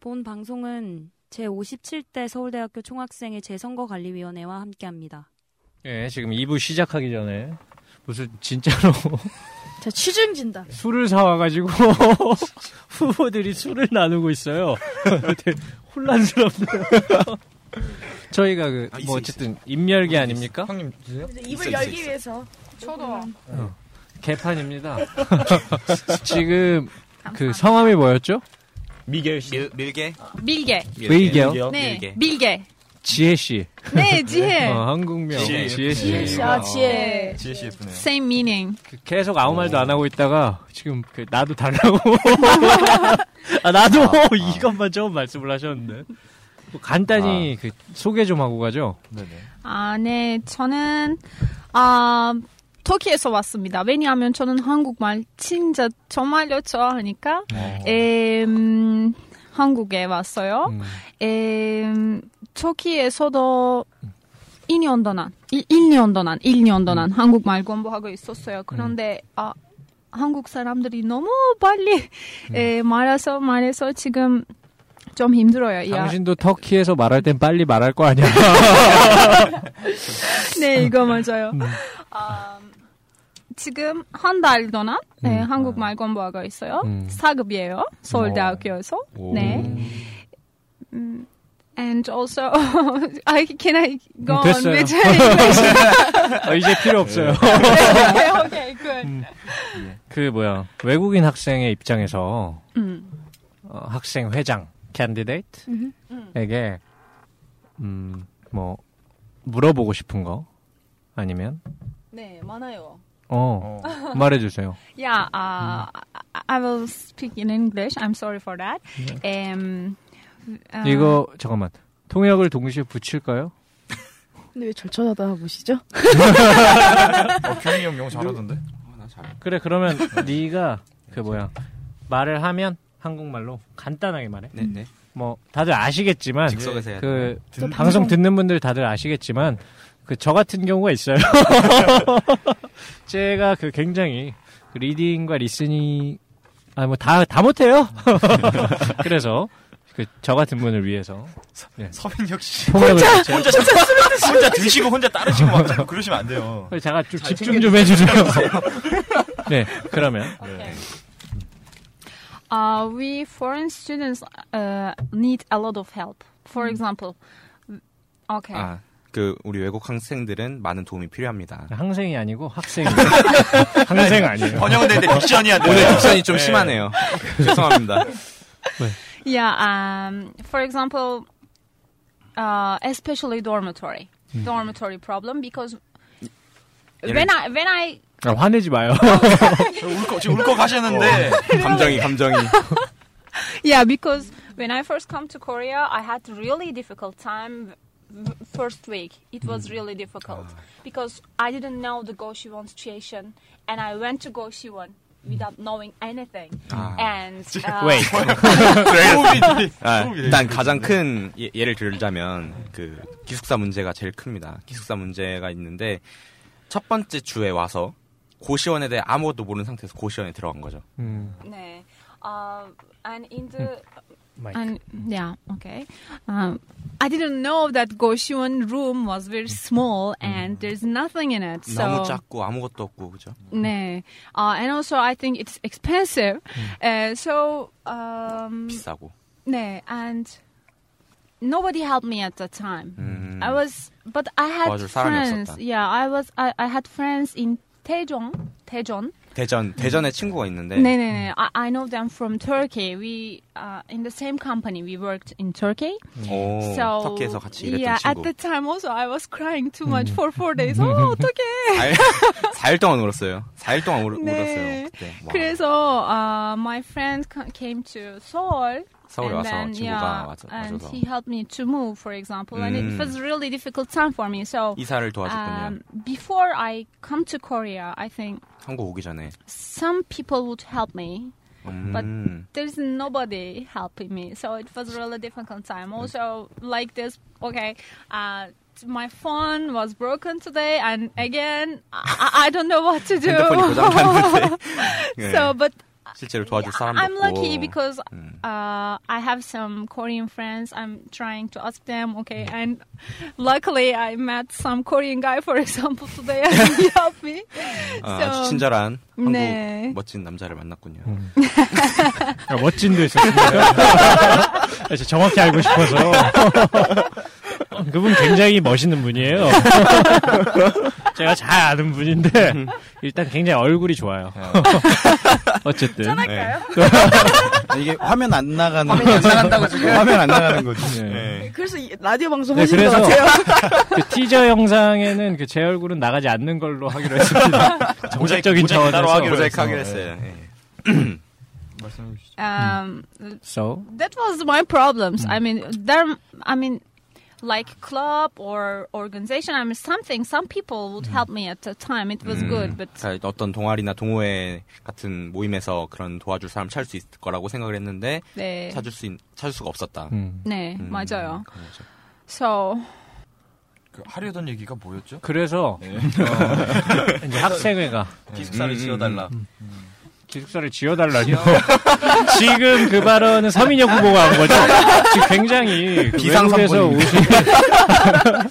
본 방송은 제57대 서울대학교 총학생회 재선거관리위원회와 함께합니다. 예, 지금 2부 시작하기 전에 무슨 진짜로 자, 취중진다. 술을 사와가지고 후보들이 술을 나누고 있어요. 되게 혼란스럽네요. 저희가 그, 아, 있어, 뭐 어쨌든 입열기 아닙니까? 형님 드세요? 입을 있어, 열기. 위해서. 저도. 개판입니다. 지금 그 성함이 뭐였죠? 미겔 씨. 밀, 밀게? 밀게. 밀게요? 네. 밀게. 밀게. 지혜 씨. 네, 지혜. 어, 한국명 지혜. 지혜 씨. 지혜 씨, 아, 지혜. 지혜 씨 예쁘네요. Same meaning. 그 계속 아무 말도 안 하고 있다가 지금 그 나도 달라고. 아 나도 이것만 처음 말씀을 하셨는데. 뭐 간단히 그 소개 좀 하고 가죠. 네네. 아, 네. 저는, 아, 터키에서 왔습니다. 왜냐하면 저는 한국말 진짜 정말요 좋아하니까, 음, 한국에 왔어요. 음. 음, 터키에서도 2년 동안, 1, 1년 동안, 1년 동안 한국말 공부하고 있었어요. 그런데, 아, 한국 사람들이 너무 빨리 에, 말해서 말해서 지금 좀 힘들어요. 야. 당신도 터키에서 말할 땐 빨리 말할 거 아니야. 네, 이거 맞아요. 아, 지금 한 달 동안 네, 음. 한국말 공부하고 있어요. 음. 사급이에요. 서울대학교에서. 오. 네. 음, and also, I, can I go 음, on 됐어요. with English? 어, 이제 필요 없어요. 네, okay, good. 그 뭐야 외국인 학생의 입장에서 음. 어, 학생 회장 캔디데이트에게 음 뭐 물어보고 싶은 거 아니면 네, 많아요. 어 말해주세요. Yeah, uh, I- I will speak in English. I'm sorry for that. Um, uh, 이거 잠깐만 통역을 동시에 붙일까요? 근데 왜절 쳐다보시죠? 어, 규민이 형 영어 잘하던데? 어, 나 잘. 그래 그러면 네가 그 뭐야 말을 하면 한국말로 간단하게 말해. 네, 네. 뭐 다들 아시겠지만 즉석에서 해야 그저 방송 듣는 분들 다들 아시겠지만 그 저 같은 경우가 있어요. 제가 그 굉장히 그 reading과 listening 아 뭐 다 다 못해요. 그래서 그 저 같은 분을 위해서 서민혁 씨. 통역을 제가, 혼자, 혼자 드시고 혼자 따르시고 막 자꾸 그러시면 안 돼요. 제가 좀 집중 좀 해주세요. 네 그러면 Okay. Uh, we foreign students uh, need a lot of help. For example, okay. 아, 그 우리 외국 학생들은 많은 도움이 필요합니다. 항생이 아니고 학생 항생 아니에요. 번역은 되는데 딕션이 안 오늘 돼요. 딕션이 좀 심하네요. 죄송합니다. Yeah, um, for example, uh, especially dormitory, dormitory problem because when I when I 아, 화내지 마요. 울거, 지금 울거 가셨는데. 감정이 감정이. yeah because when I first come to Korea, I had really difficult time. First week, it was really difficult because I didn't know the Goshiwon situation, and I went to Goshiwon without knowing anything. 아. And uh, Wait. 아, 일단 가장 큰 예, 예를 들자면 그 기숙사 문제가 제일 큽니다. 기숙사 문제가 있는데 첫 번째 주에 와서 고시원에 대해 아무것도 모르는 상태에서 고시원에 들어간 거죠. 음, 네. Uh, and in the 마이크. and yeah, okay. Um, I didn't know that Goshiwon room was very small and there's nothing in it. 너무 So 작고 아무것도 없고 그죠? 네. Uh, and also I think it's expensive. Uh, so um, 비싸고. 네. And nobody helped me at the time. 음, I was, but I had 도와줄 사람이 friends. 없었다. Yeah, I was. I, I had friends in Daejeon. Daejeon. 대전 대전에 친구가 있는데 no. I, I know them from Turkey. We uh, in the same company. We worked in Turkey. 오, so 터키에서 같이 일했던 yeah, at 친구. the time also I was crying too much for four days. 어, 어떡해. 4일 동안 울었어요. 4일 동안 울, 네. 울었어요. 그때. 와, 그래서 uh, my friend came to Seoul. 서울에 and 와서 then, 친구가 yeah, 와서 and 와줘서 he helped me to move, for example, and it 음. was a really difficult time for me. So 이사를 도와줬군요. um, before I come to Korea, I think 한국 오기 전에. some people would help me. 음, there's nobody helping me so it was a really difficult time also like this okay uh my phone was broken today and again I, I don't know what to do 핸드폰이 고장났는데. 네. so but 실제로 도와줄 사람도 I'm 없고. lucky because 음. uh, I have some Korean friends. I'm trying to ask them, okay, and luckily I met some Korean guy, for example, today, and he helped me. 아, So, 아주 친절한 한국 네. 멋진 남자를 만났군요. 아, 멋진도 있었습니다. 그래서 정확히 알고 싶어서. 그분 굉장히 멋있는 분이에요. 제가 잘 아는 분인데 일단 굉장히 얼굴이 좋아요. 어쨌든 네. 아, 이게 화면 안 나가는 화면 안 나간다고 지금 화면 안 나가는 거지. 네. 그래서 이 라디오 방송 네, 하시는 것 그래서 같아요. 그 티저 영상에는 그 제 얼굴은 나가지 않는 걸로 하기로 했습니다. 모자이크 차원에서. 따로 하기로 모자이크 했어. 하기로 했어요. 예. 말씀해 주시죠. Um, So that was my problems. I mean, there. I mean, like club or organization. I mean, something. Some people would help me at the time. It was good, but 그러니까 어떤 동아리나 동호회 같은 모임에서 그런 도와줄 사람 찾을 수 있을 거라고 생각을 했는데 네, 찾을 수 있, 찾을 수가 없었다. 음. 네, 음, 맞아요. So 그 하려던 얘기가 뭐였죠? 그래서 네. 어, 이제 학생회가 기숙사를 음, 지어달라. 기숙사를 지어달라뇨. 지금 그 발언은 서민혁 후보가 한 거죠. 지금 굉장히 그 비상선언입니다. 오신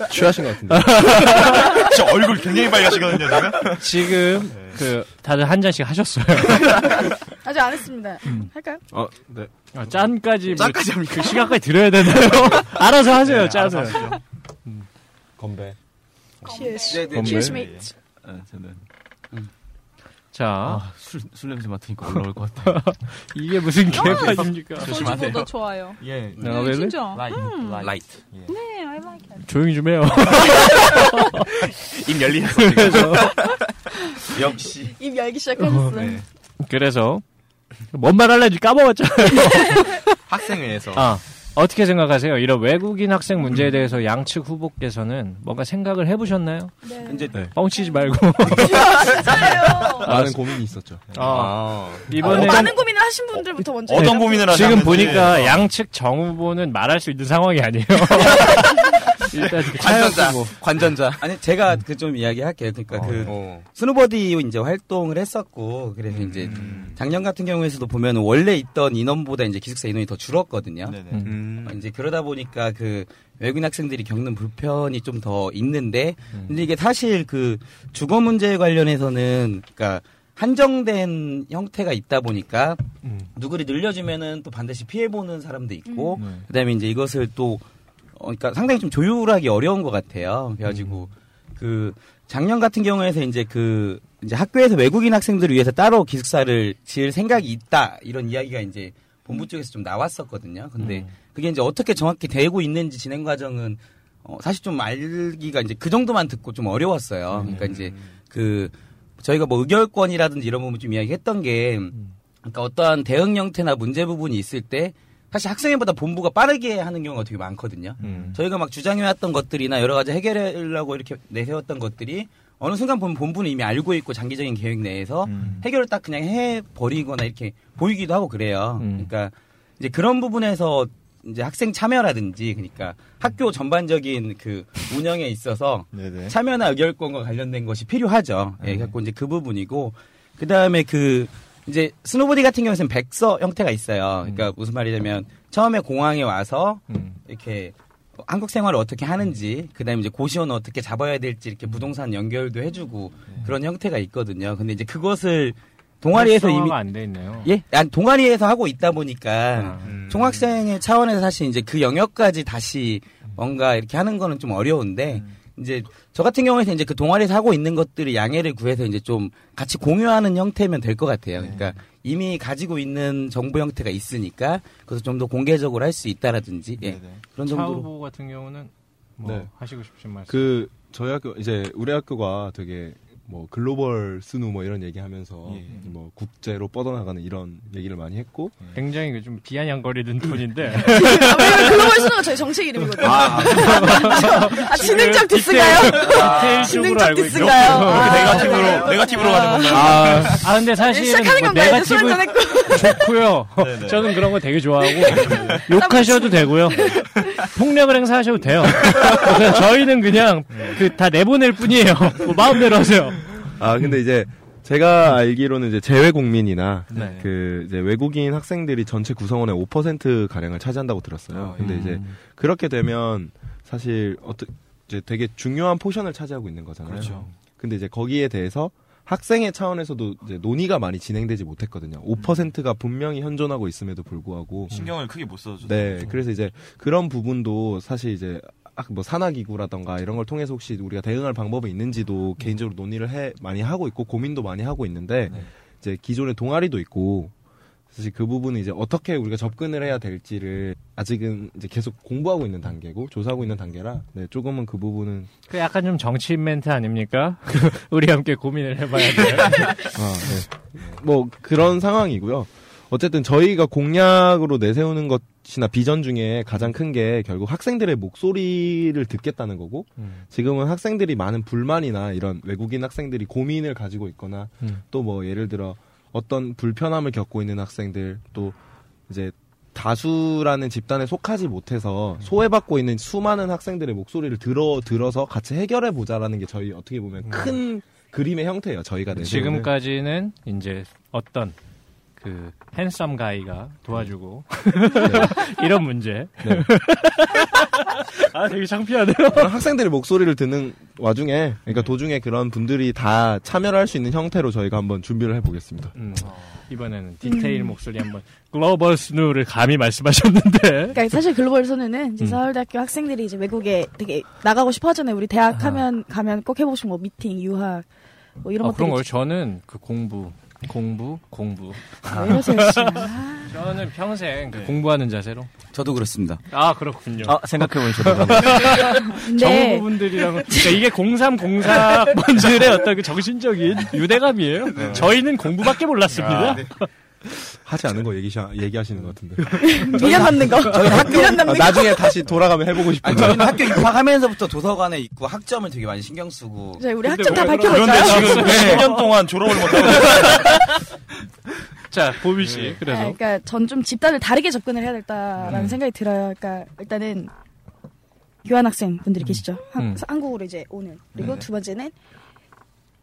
취하신 것 같은데. 저 얼굴 굉장히 빨개지거든요, 제가. 지금 그 다들 한 잔씩 하셨어요. 아직 안 했습니다. 할까요? 어, 네. 아, 짠까지 뭐 짠까지 합니까? 그 시간까지 들어야 되나요? 알아서 하세요. 네, 짜서. 알아서 하시죠. 건배. Cheers. 네, 네. 건배. Cheers, mate. 네, 저는 자, 아, 술, 술 냄새 맡으니까 올라올 것 같아요. 이게 무슨 개판입니까? 소주보다 좋아요. 예. 네, 네? 진짜. Right, 음. Right. Right. 네, I like it. 조용히 좀 해요. 입 열리는 그래서, 역시. 입 열기 시작했어. 네. 그래서 뭔 말 할래 까먹었잖아요. 학생회에서 아, 어떻게 생각하세요? 이런 외국인 학생 문제에 대해서 양측 후보께서는 뭔가 생각을 해보셨나요? 이제 뻥치지 말고. 많은 고민이 있었죠. 아, 아, 이번에 많은 고민을 하신 분들부터 먼저. 어떤 고민을 하셨는지. 지금 보니까 양측 정 후보는 말할 수 있는 상황이 아니에요. 일단 그 관전자, 차였고. 관전자. 아니 제가 그 좀 이야기할게요. 그러니까 그 어. 스노버디 이제 활동을 했었고 그래서 이제 음. 작년 같은 경우에서도 보면 원래 있던 인원보다 이제 기숙사 인원이 더 줄었거든요. 음. 음. 어, 이제 그러다 보니까 그 외국인 학생들이 겪는 불편이 좀 더 있는데 음. 근데 이게 사실 그 주거 문제 관련해서는 그러니까 한정된 형태가 있다 보니까 음. 누구를 늘려주면은 또 반드시 피해 보는 사람도 있고 네. 그다음에 이제 이것을 또 어, 그러니까 상당히 좀 조율하기 어려운 것 같아요. 그래가지고 그 작년 같은 경우에서 이제 그 이제 학교에서 외국인 학생들을 위해서 따로 기숙사를 지을 생각이 있다 이런 이야기가 이제 본부 쪽에서 좀 나왔었거든요. 근데 음. 그게 이제 어떻게 정확히 되고 있는지 진행 과정은 어, 사실 좀 알기가 이제 그 정도만 듣고 좀 어려웠어요. 그러니까 이제 그 저희가 뭐 의결권이라든지 이런 부분 좀 이야기했던 게 그러니까 어떠한 대응 형태나 문제 부분이 있을 때 사실 학생회보다 본부가 빠르게 하는 경우가 되게 많거든요. 음. 저희가 막 주장해왔던 것들이나 여러 가지 해결하려고 이렇게 내세웠던 것들이 어느 순간 보면 본부는 이미 알고 있고 장기적인 계획 내에서 음. 해결을 딱 그냥 해버리거나 이렇게 보이기도 하고 그래요. 음. 그러니까 이제 그런 부분에서 이제 학생 참여라든지 그러니까 학교 전반적인 그 운영에 있어서. 참여나 의결권과 관련된 것이 필요하죠. 예, 음. 갖고 이제 그 부분이고 그 다음에 그 이제 스노보디 같은 경우에는 백서 형태가 있어요. 그러니까 무슨 말이냐면 처음에 공항에 와서 음. 이렇게 한국 생활을 어떻게 하는지 그다음에 이제 고시원을 어떻게 잡아야 될지 이렇게 부동산 연결도 해주고 그런 형태가 있거든요. 근데 이제 그것을 동아리에서 이미 안돼 있네요. 예, 아니, 동아리에서 하고 있다 보니까 아. 음. 총학생의 차원에서 사실 이제 그 영역까지 다시 뭔가 이렇게 하는 거는 좀 어려운데 이제 저 같은 경우에는 이제 그 동아리에서 하고 있는 것들을 양해를 구해서 이제 좀 같이 공유하는 형태면 될 것 같아요. 그러니까 이미 가지고 있는 정보 형태가 있으니까 그래서 좀 더 공개적으로 할 수 있다라든지 예, 네네. 그런 차 정도로 후보 같은 경우는 뭐 네. 하시고 싶으신 말씀. 그 저희 학교 이제 우리 학교가 되게 뭐 글로벌 SNU 뭐 이런 얘기하면서 예. 뭐 국제로 뻗어나가는 이런 얘기를 많이 했고 굉장히 그좀 비아냥거리는 톤인데 왜냐면 글로벌 SNU는 저희 정책 이름이거든요. 아, 지능적 diss가요? 디테일적으로 지능적. diss가요? 아, 네가티브로, 네. 네가티브로 가는 건가요? 아, 아 근데 사실은 시작하는 뭐 건가요? 네가티브. 좋고요. 네네. 저는 그런 거 되게 좋아하고 욕하셔도 되고요. 폭력을 행사하셔도 돼요. 그래서 저희는 그냥 그 다 내보낼 뿐이에요. 뭐 마음대로 하세요. 아 근데 이제 제가 알기로는 이제 재외 국민이나 네. 그 이제 외국인 학생들이 전체 구성원의 5% 가량을 차지한다고 들었어요. 아, 근데 음. 이제 그렇게 되면 사실 어떠 이제 되게 중요한 포션을 차지하고 있는 거잖아요. 그렇죠. 근데 이제 거기에 대해서 학생의 차원에서도 이제 논의가 많이 진행되지 못했거든요. 5%가 분명히 현존하고 있음에도 불구하고 신경을 크게 못 써줘. 네, 그래서 이제 그런 부분도 사실 이제 아, 뭐 산하기구라던가 이런 걸 통해서 혹시 우리가 대응할 방법이 있는지도 개인적으로 논의를 해 많이 하고 있고 고민도 많이 하고 있는데 네. 이제 기존의 동아리도 있고 사실 그 부분은 이제 어떻게 우리가 접근을 해야 될지를 아직은 이제 계속 공부하고 있는 단계고 조사하고 있는 단계라 네, 조금은 그 부분은 그 약간 좀 정치인 멘트 아닙니까? 우리 함께 고민을 해봐야 돼요. 아, 네. 뭐 그런 상황이고요. 어쨌든 저희가 공약으로 내세우는 것이나 비전 중에 가장 큰 게 결국 학생들의 목소리를 듣겠다는 거고 음. 지금은 학생들이 많은 불만이나 이런 외국인 학생들이 고민을 가지고 있거나 음. 또뭐 예를 들어 어떤 불편함을 겪고 있는 학생들 또 이제 다수라는 집단에 속하지 못해서 소외받고 있는 수많은 학생들의 목소리를 들어 들어서 같이 해결해 보자라는 게 저희 어떻게 보면 큰 그림의 형태예요. 저희가 내세우는. 지금까지는 이제 어떤 그 핸섬 가이가 도와주고 이런 문제. 네. 아 되게 창피하네요. 학생들의 목소리를 듣는 와중에 그러니까 도중에 그런 분들이 다 참여를 할 수 있는 형태로 저희가 한번 준비를 해보겠습니다. 음, 이번에는 디테일 목소리 한번 글로벌 스누를 감히 말씀하셨는데 그러니까 사실 글로벌 손해는 이제 음. 서울대학교 학생들이 이제 외국에 되게 나가고 싶어 하잖아요. 우리 대학 하면 가면 꼭 해보고 싶은 뭐 미팅, 유학 뭐 이런 어, 것들이 그런 거요. 저는 그 공부, 공부, 공부. 아, 왜 이러세요. 아, 저는 평생 그 공부하는 자세로. 저도 그렇습니다. 아 그렇군요. 아, 생각해보니 저도 근데 정부분들이랑 그러니까 이게 0304 분들의 어떤 그 정신적인 유대감이에요. 저희는 공부밖에 몰랐습니다. 하지 않은 거 얘기 얘기하시는 것 같은데. 미련 남는 거. 미련 아, 남는 거. 나중에 다시 돌아가면 해보고 거. 저희는 학교 입학하면서부터 도서관에 있고 학점을 되게 많이 신경 쓰고 저희 우리 학점 다왜 그런데 밝혀볼까요? 지금 10년 동안 졸업을 못하고 자 보미 씨 그래서 아, 그러니까 전 좀 집단을 다르게 접근을 해야 됐다라는 음. 생각이 들어요. 그러니까 일단은 교환학생 분들이 계시죠. 한, 음. 한국으로 이제 오는. 그리고 네. 두 번째는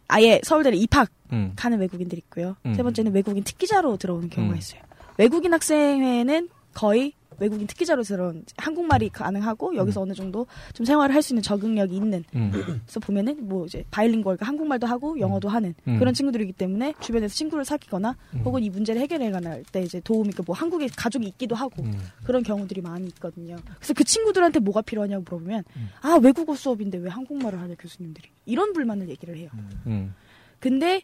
아예 서울대를 입학하는 음. 외국인들이 있고요. 음. 세 번째는 외국인 특기자로 들어오는 경우가 음. 있어요. 외국인 학생회는 거의 외국인 특기자로 들어온 한국말이 가능하고 여기서 어느 정도 좀 생활을 할 수 있는 적응력이 있는 음. 그래서 보면은 뭐 이제 바이링걸 그러니까 한국말도 하고 영어도 하는 음. 그런 친구들이기 때문에 주변에서 친구를 사귀거나 음. 혹은 이 문제를 해결해 가날 때 이제 도움이 그 뭐 한국에 가족이 있기도 하고 음. 그런 경우들이 많이 있거든요. 그래서 그 친구들한테 뭐가 필요하냐고 물어보면 음. 아 외국어 수업인데 왜 한국말을 하냐 교수님들이 이런 불만을 얘기를 해요. 음. 근데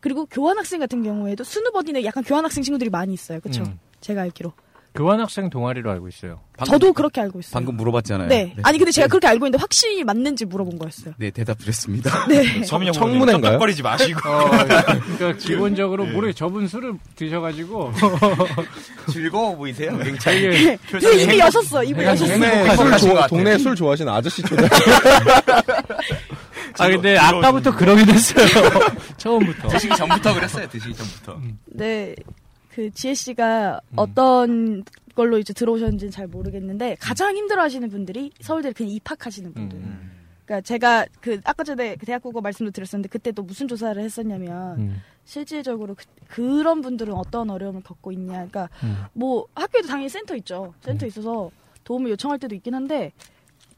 그리고 교환학생 같은 경우에도 순우버디는 약간 교환학생 친구들이 많이 있어요. 그렇죠? 음. 제가 알기로. 교환학생 동아리로 알고 있어요. 방금- 저도 그렇게 알고 있어요. 방금 물어봤잖아요. 네. 아니 근데 제가 그렇게 알고 있는데 확실히 맞는지 물어본 거였어요. 네, 대답드렸습니다. 네. 서민영 청문회인가요? 깜깜거리지 마시고 어, 그러니까 기본적으로 모르게 저분 술을 드셔가지고 즐거워 보이세요? 되게 그 입이 여셨어. 입이 여셨어. 술, 좋아. 동네 술 좋아하시는 아저씨 초대. 아 근데 아까부터 그러긴 했어요. 처음부터. 드시기 전부터 그랬어요. 드시기 전부터. 네. 그 지혜 씨가 음. 어떤 걸로 이제 들어오셨는지는 잘 모르겠는데 가장 힘들어하시는 분들이 서울대 그냥 입학하시는 분들. 음. 그러니까 제가 그 아까 전에 그 대학국어 말씀도 드렸었는데 그때 또 무슨 조사를 했었냐면 음. 실질적으로 그, 런 분들은 어떤 어려움을 겪고 있냐. 그러니까 음. 뭐 학교에도 당연히 센터 있죠. 센터 있어서 도움을 요청할 때도 있긴 한데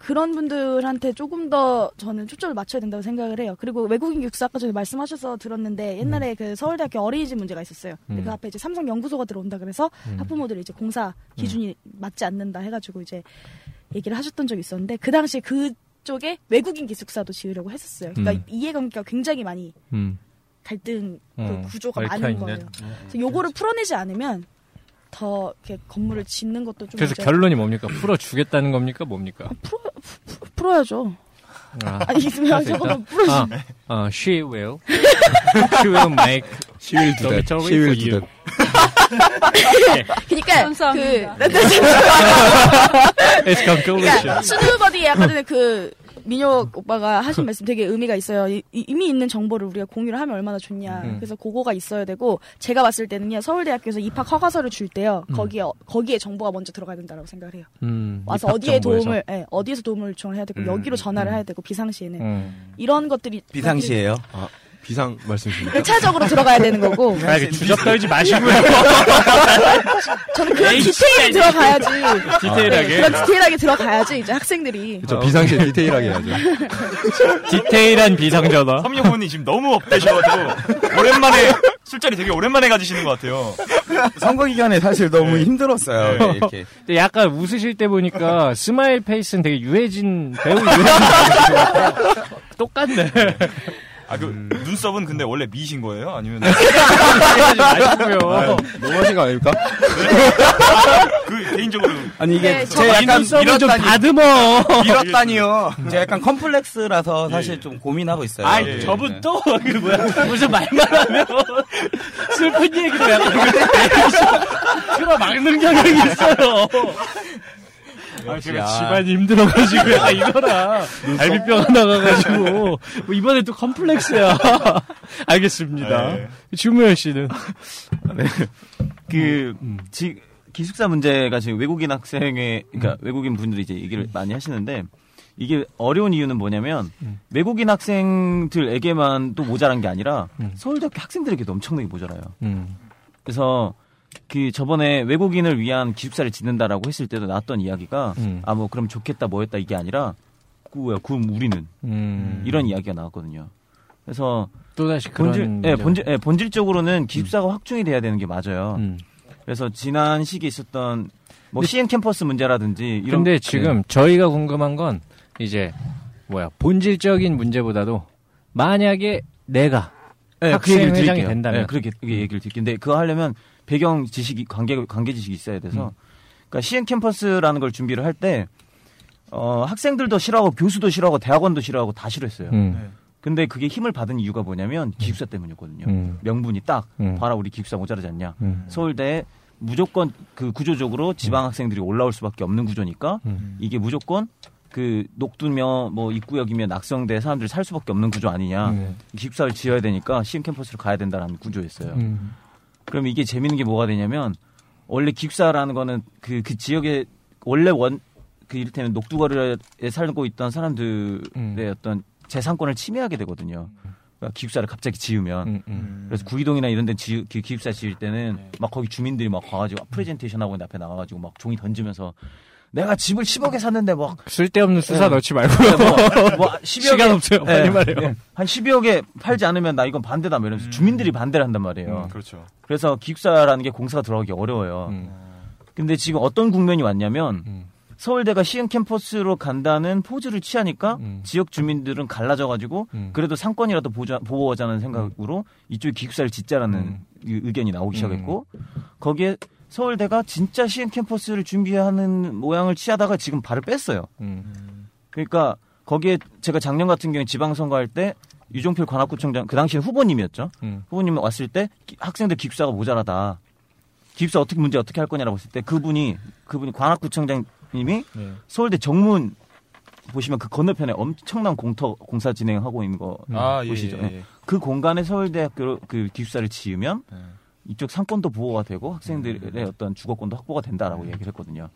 그런 분들한테 조금 더 저는 초점을 맞춰야 된다고 생각을 해요. 그리고 외국인 교육사 아까 전에 말씀하셔서 들었는데 옛날에 그 서울대학교 어린이집 문제가 있었어요. 음. 그 앞에 이제 삼성 연구소가 들어온다 그래서 음. 학부모들이 이제 공사 기준이 맞지 않는다 해가지고 이제 얘기를 하셨던 적이 있었는데 그 당시에 그쪽에 외국인 기숙사도 지으려고 했었어요. 그러니까 음. 이해관계가 굉장히 많이 음. 갈등 그 어, 구조가 얽혀 많은. 거예요. 그래서 요거를 풀어내지 않으면 더 이렇게 건물을 짓는 것도 좀 그래서 결론이 뭡니까? 풀어주겠다는 겁니까? 뭡니까? 풀어 푸- 풀어야죠. 아, 아니 있으면 저거 있다? 풀어지. 아, 어, she will. she will make 시윌 두 대. dormitory 시윌 for 두 you. 대. 그러니까 감사합니다. 그 It's conclusion. 그러니까 스누버디 아까 전에 그 민혁 오빠가 하신 말씀 되게 의미가 있어요. 이, 이- 이미 있는 정보를 우리가 공유를 하면 얼마나 좋냐. 음. 그래서 그거가 있어야 되고 제가 봤을 때는요 서울대학교에서 입학 허가서를 줄 때요 음. 거기에 어- 거기에 정보가 먼저 들어가야 된다고 생각을 해요. 음, 와서 어디에 정보에서. 도움을 예, 어디에서 도움을 요청을 해야 되고 음, 여기로 전화를 음. 해야 되고 비상시에는 음. 이런 것들이 비상시에요. 비상 말씀이십니까? 1차적으로 들어가야 되는 거고 아, 그 주접 떨지 마시고요. 저는 그런 디테일이 들어가야지 디테일하게. 네, 그런 디테일하게 들어가야지 이제 학생들이 저 비상시에 디테일하게 해야죠. 디테일한 비상전화. 섬유분이 지금 너무 up되셔가지고 오랜만에 술자리 되게 오랜만에 가지시는 것 같아요. 선거 기간에 사실 너무 힘들었어요. 네. 이렇게. 근데 약간 웃으실 때 보니까 smile face는 되게 유해진 배우 유해진 배우 똑같네. 아, 그, 눈썹은 근데 원래 미신 거예요? 아니면. 하지 마시고요. 너무하신 거 아닙니까? 그, 개인적으로. 아니 이게 네, 제 약간 눈썹은 좀 밀었다니 다듬어. 밀었다니요. 제가 약간 컴플렉스라서 사실 좀 고민하고 있어요. 아이, 예. 저분 또, 그 뭐야, 무슨 말만 하면, 슬픈 얘기로 약간, 틀어 막는 경향이 있어요. 아, 제가 집안이 힘들어가지고, 약간 이거라. 갈비뼈가 나가 가지고, 뭐 이번에 또 컴플렉스야. 알겠습니다. 네. 주무현 씨는. 그, 지, 기숙사 문제가 지금 외국인 학생의, 그러니까 외국인 분들이 이제 얘기를 많이 하시는데, 이게 어려운 이유는 뭐냐면, 외국인 학생들에게만 또 모자란 게 아니라, 서울대학교 학생들에게도 엄청나게 모자라요. 음. 그래서, 그 저번에 외국인을 위한 기숙사를 짓는다라고 했을 때도 나왔던 이야기가, 음. 아, 뭐, 그럼 좋겠다, 뭐 했다, 이게 아니라, 그거야, 그럼 우리는. 음. 이런 이야기가 나왔거든요. 그래서, 또다시 그런. 본질, 예, 본질, 예, 본질적으로는 기숙사가 확충이 돼야 되는 게 맞아요. 음. 그래서 지난 시기에 있었던 뭐 CN 캠퍼스 문제라든지 이런 근데 지금 네. 저희가 궁금한 건 이제 뭐야 본질적인 문제보다도 만약에 내가 네, 학생 얘기를 회장이 드릴게요. 된다면. 네, 그렇게 그 얘기를 드릴게요. 근데 그거 하려면 배경 지식이 관계 관계 지식이 있어야 돼서 음. 그러니까 CN 캠퍼스라는 걸 준비를 할 때 어, 학생들도 싫어하고 교수도 싫어하고 대학원도 싫어하고 다 싫어했어요. 음. 근데 그게 힘을 받은 이유가 뭐냐면 기숙사 때문이었거든요. 음. 명분이 딱 음. 봐라 우리 기숙사 모자라지 않냐. 음. 서울대에 무조건 그 구조적으로 지방 학생들이 올라올 수밖에 없는 구조니까 음. 이게 무조건 그 녹두며 뭐 입구역이며 낙성대 사람들이 살 수밖에 없는 구조 아니냐. 음. 기숙사를 지어야 되니까 시흥 캠퍼스로 가야 된다라는 구조였어요. 음. 그럼 이게 재밌는 게 뭐가 되냐면 원래 기숙사라는 거는 그, 그 지역에 원래 원, 그 이를테면 녹두거리에 살고 있던 사람들의 음. 어떤 재산권을 침해하게 되거든요. 그러니까 기숙사를 갑자기 지으면. 음. 음. 그래서 구이동이나 이런 데 지, 기- 기숙사 지을 때는 막 거기 주민들이 막 가가지고 프레젠테이션 하고 앞에 나가가지고 막 종이 던지면서 내가 집을 10억에 샀는데 막 쓸데없는 수사 네. 넣지 말고요. 뭐, 뭐 12억에 시간 없어요. 빨리 말해요. 한 12억에 팔지 않으면 나 이건 반대다 뭐 이러면서 음. 주민들이 반대를 한단 말이에요. 그렇죠. 그래서 기숙사라는 게 공사가 들어가기 어려워요. 음. 근데 지금 어떤 국면이 왔냐면 음. 서울대가 시흥 캠퍼스로 간다는 포즈를 취하니까 음. 지역 주민들은 갈라져가지고 음. 그래도 상권이라도 보자, 보호하자는 생각으로 이쪽에 기숙사를 짓자라는 음. 이 의견이 나오기 시작했고 거기에 서울대가 진짜 시흥 캠퍼스를 준비하는 모양을 취하다가 지금 발을 뺐어요. 음. 그러니까 거기에 제가 작년 같은 경우에 지방선거 할 때 유종필 관악구청장 그 당시에 후보님이었죠. 음. 후보님 왔을 때 기- 학생들 기숙사가 모자라다. 기숙사 어떻게 문제 어떻게 할 거냐라고 했을 때 그분이 그분이 관악구청장님이 네. 서울대 정문 보시면 그 건너편에 엄청난 공터 공사 진행하고 있는 거 아, 예, 보시죠. 예, 예. 그 공간에 서울대학교 그 기숙사를 지으면 네. 이쪽 상권도 보호가 되고 학생들의 음. 어떤 주거권도 확보가 된다라고 얘기를 했거든요.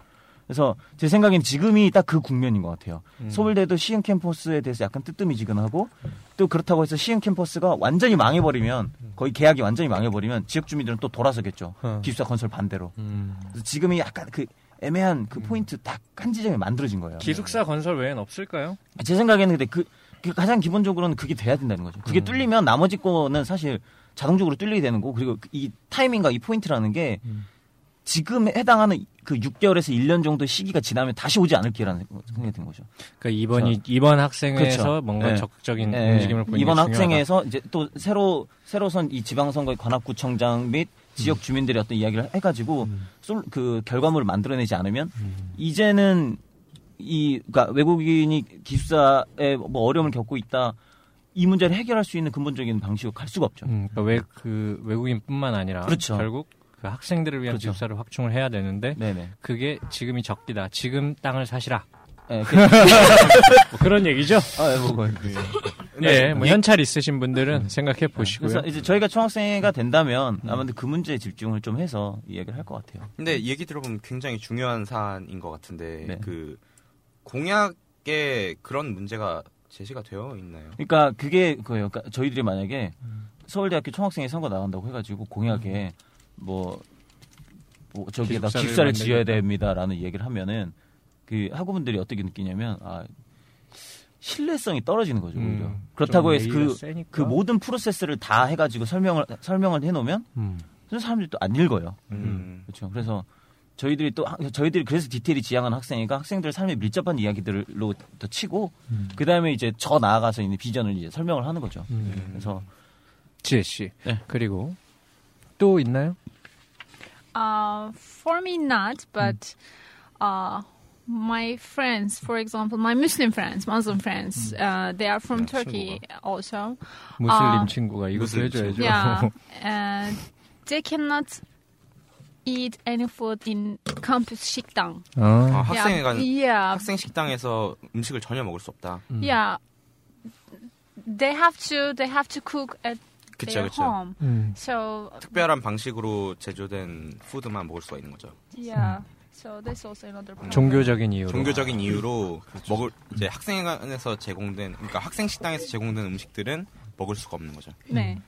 그래서 제 생각엔 지금이 딱 그 국면인 것 같아요. 음. 서울대도 시흥 캠퍼스에 대해서 약간 뜨뜨미지근하고 또 그렇다고 해서 시흥 캠퍼스가 완전히 망해버리면 거의 계약이 완전히 망해버리면 지역 주민들은 또 돌아서겠죠. 어. 기숙사 건설 반대로. 음. 그래서 지금이 약간 그 애매한 그 포인트 딱 한 지점에 만들어진 거예요. 기숙사 건설 외엔 없을까요? 제 생각에는 근데 그, 그 가장 기본적으로는 그게 돼야 된다는 거죠. 그게 음. 뚫리면 나머지 거는 사실 자동적으로 뚫리게 되는 거고 그리고 이 타이밍과 이 포인트라는 게 음. 지금 해당하는 그 6개월에서 1년 정도 시기가 지나면 다시 오지 않을 기회라는 생각이 든 거죠. 그러니까 이번이 이번 학생회에서 그렇죠. 뭔가 네. 적극적인 네. 움직임을 보이는 이번. 학생회에서 이제 또 새로 새로 선 이 지방선거의 관악구청장 및 지역 주민들의 어떤 이야기를 해가지고 솔- 그 결과물을 만들어내지 않으면 이제는 이 그러니까 외국인이 기숙사에 뭐 어려움을 겪고 있다 이 문제를 해결할 수 있는 근본적인 방식으로 갈 수가 없죠. 음, 그러니까 외, 그 외국인뿐만 아니라 그렇죠. 결국 그 학생들을 위한 그렇죠. 기숙사를 확충을 해야 되는데 네네. 그게 지금이 적기다. 지금 땅을 사시라. 예, 그, 뭐 그런 얘기죠. 아, 뭐, 뭐, 예, 뭐 현찰 있으신 분들은 생각해 보시고요. 그래서 이제 저희가 총학생회가 된다면 아마도 그 문제에 집중을 좀 해서 이야기를 할 것 같아요. 근데 얘기 들어보면 굉장히 중요한 사안인 것 같은데 네. 그 공약에 그런 문제가 제시가 되어 있나요? 그러니까 그게 그예요. 그러니까 저희들이 만약에 서울대학교 총학생회 선거 나간다고 해가지고 공약에 뭐, 뭐 저기에다 기숙사를. 지어야 됩니다라는 얘기를 하면은 그 학우분들이 어떻게 느끼냐면 아 신뢰성이 떨어지는 거죠 오히려. 음, 그렇다고 좀 해서 그, 세니까. 그 모든 프로세스를 다 해가지고 설명을 설명을 해놓으면 음. 사람들이 또 안 읽어요. 음. 그렇죠. 그래서 저희들이 또 학- 저희들이 그래서 디테일이 지향하는 학생이가 학생들 삶에 밀접한 이야기들로 더 치고 음. 그 다음에 이제 저 나아가서 있는 비전을 이제 설명을 하는 거죠. 음. 그래서 지혜 씨. 네. 그리고 또 있나요? Uh, for me, not, but uh, my friends, for example, my Muslim friends, Muslim friends, uh, they are from 야, Turkey also. 무슬림 아, 친구가 이것도 무슬림 해줘야죠. Yeah, and they cannot eat any food in campus 식당. 아, 아, 학생회 간 yeah, 학생 식당에서 음식을 전혀 먹을 수 없다. yeah. They have to, they have to cook at 그쵸 their 그쵸. home. 음. So 특별한 방식으로 제조된 푸드만 먹을 수가 있는 거죠. yeah, so that's also another problem. 종교적인 이유로. 종교적인 이유로 먹을 이제 학생회관에서 제공된 그러니까 학생 식당에서 제공된 음식들은 먹을 수가 없는 거죠. 네. 음.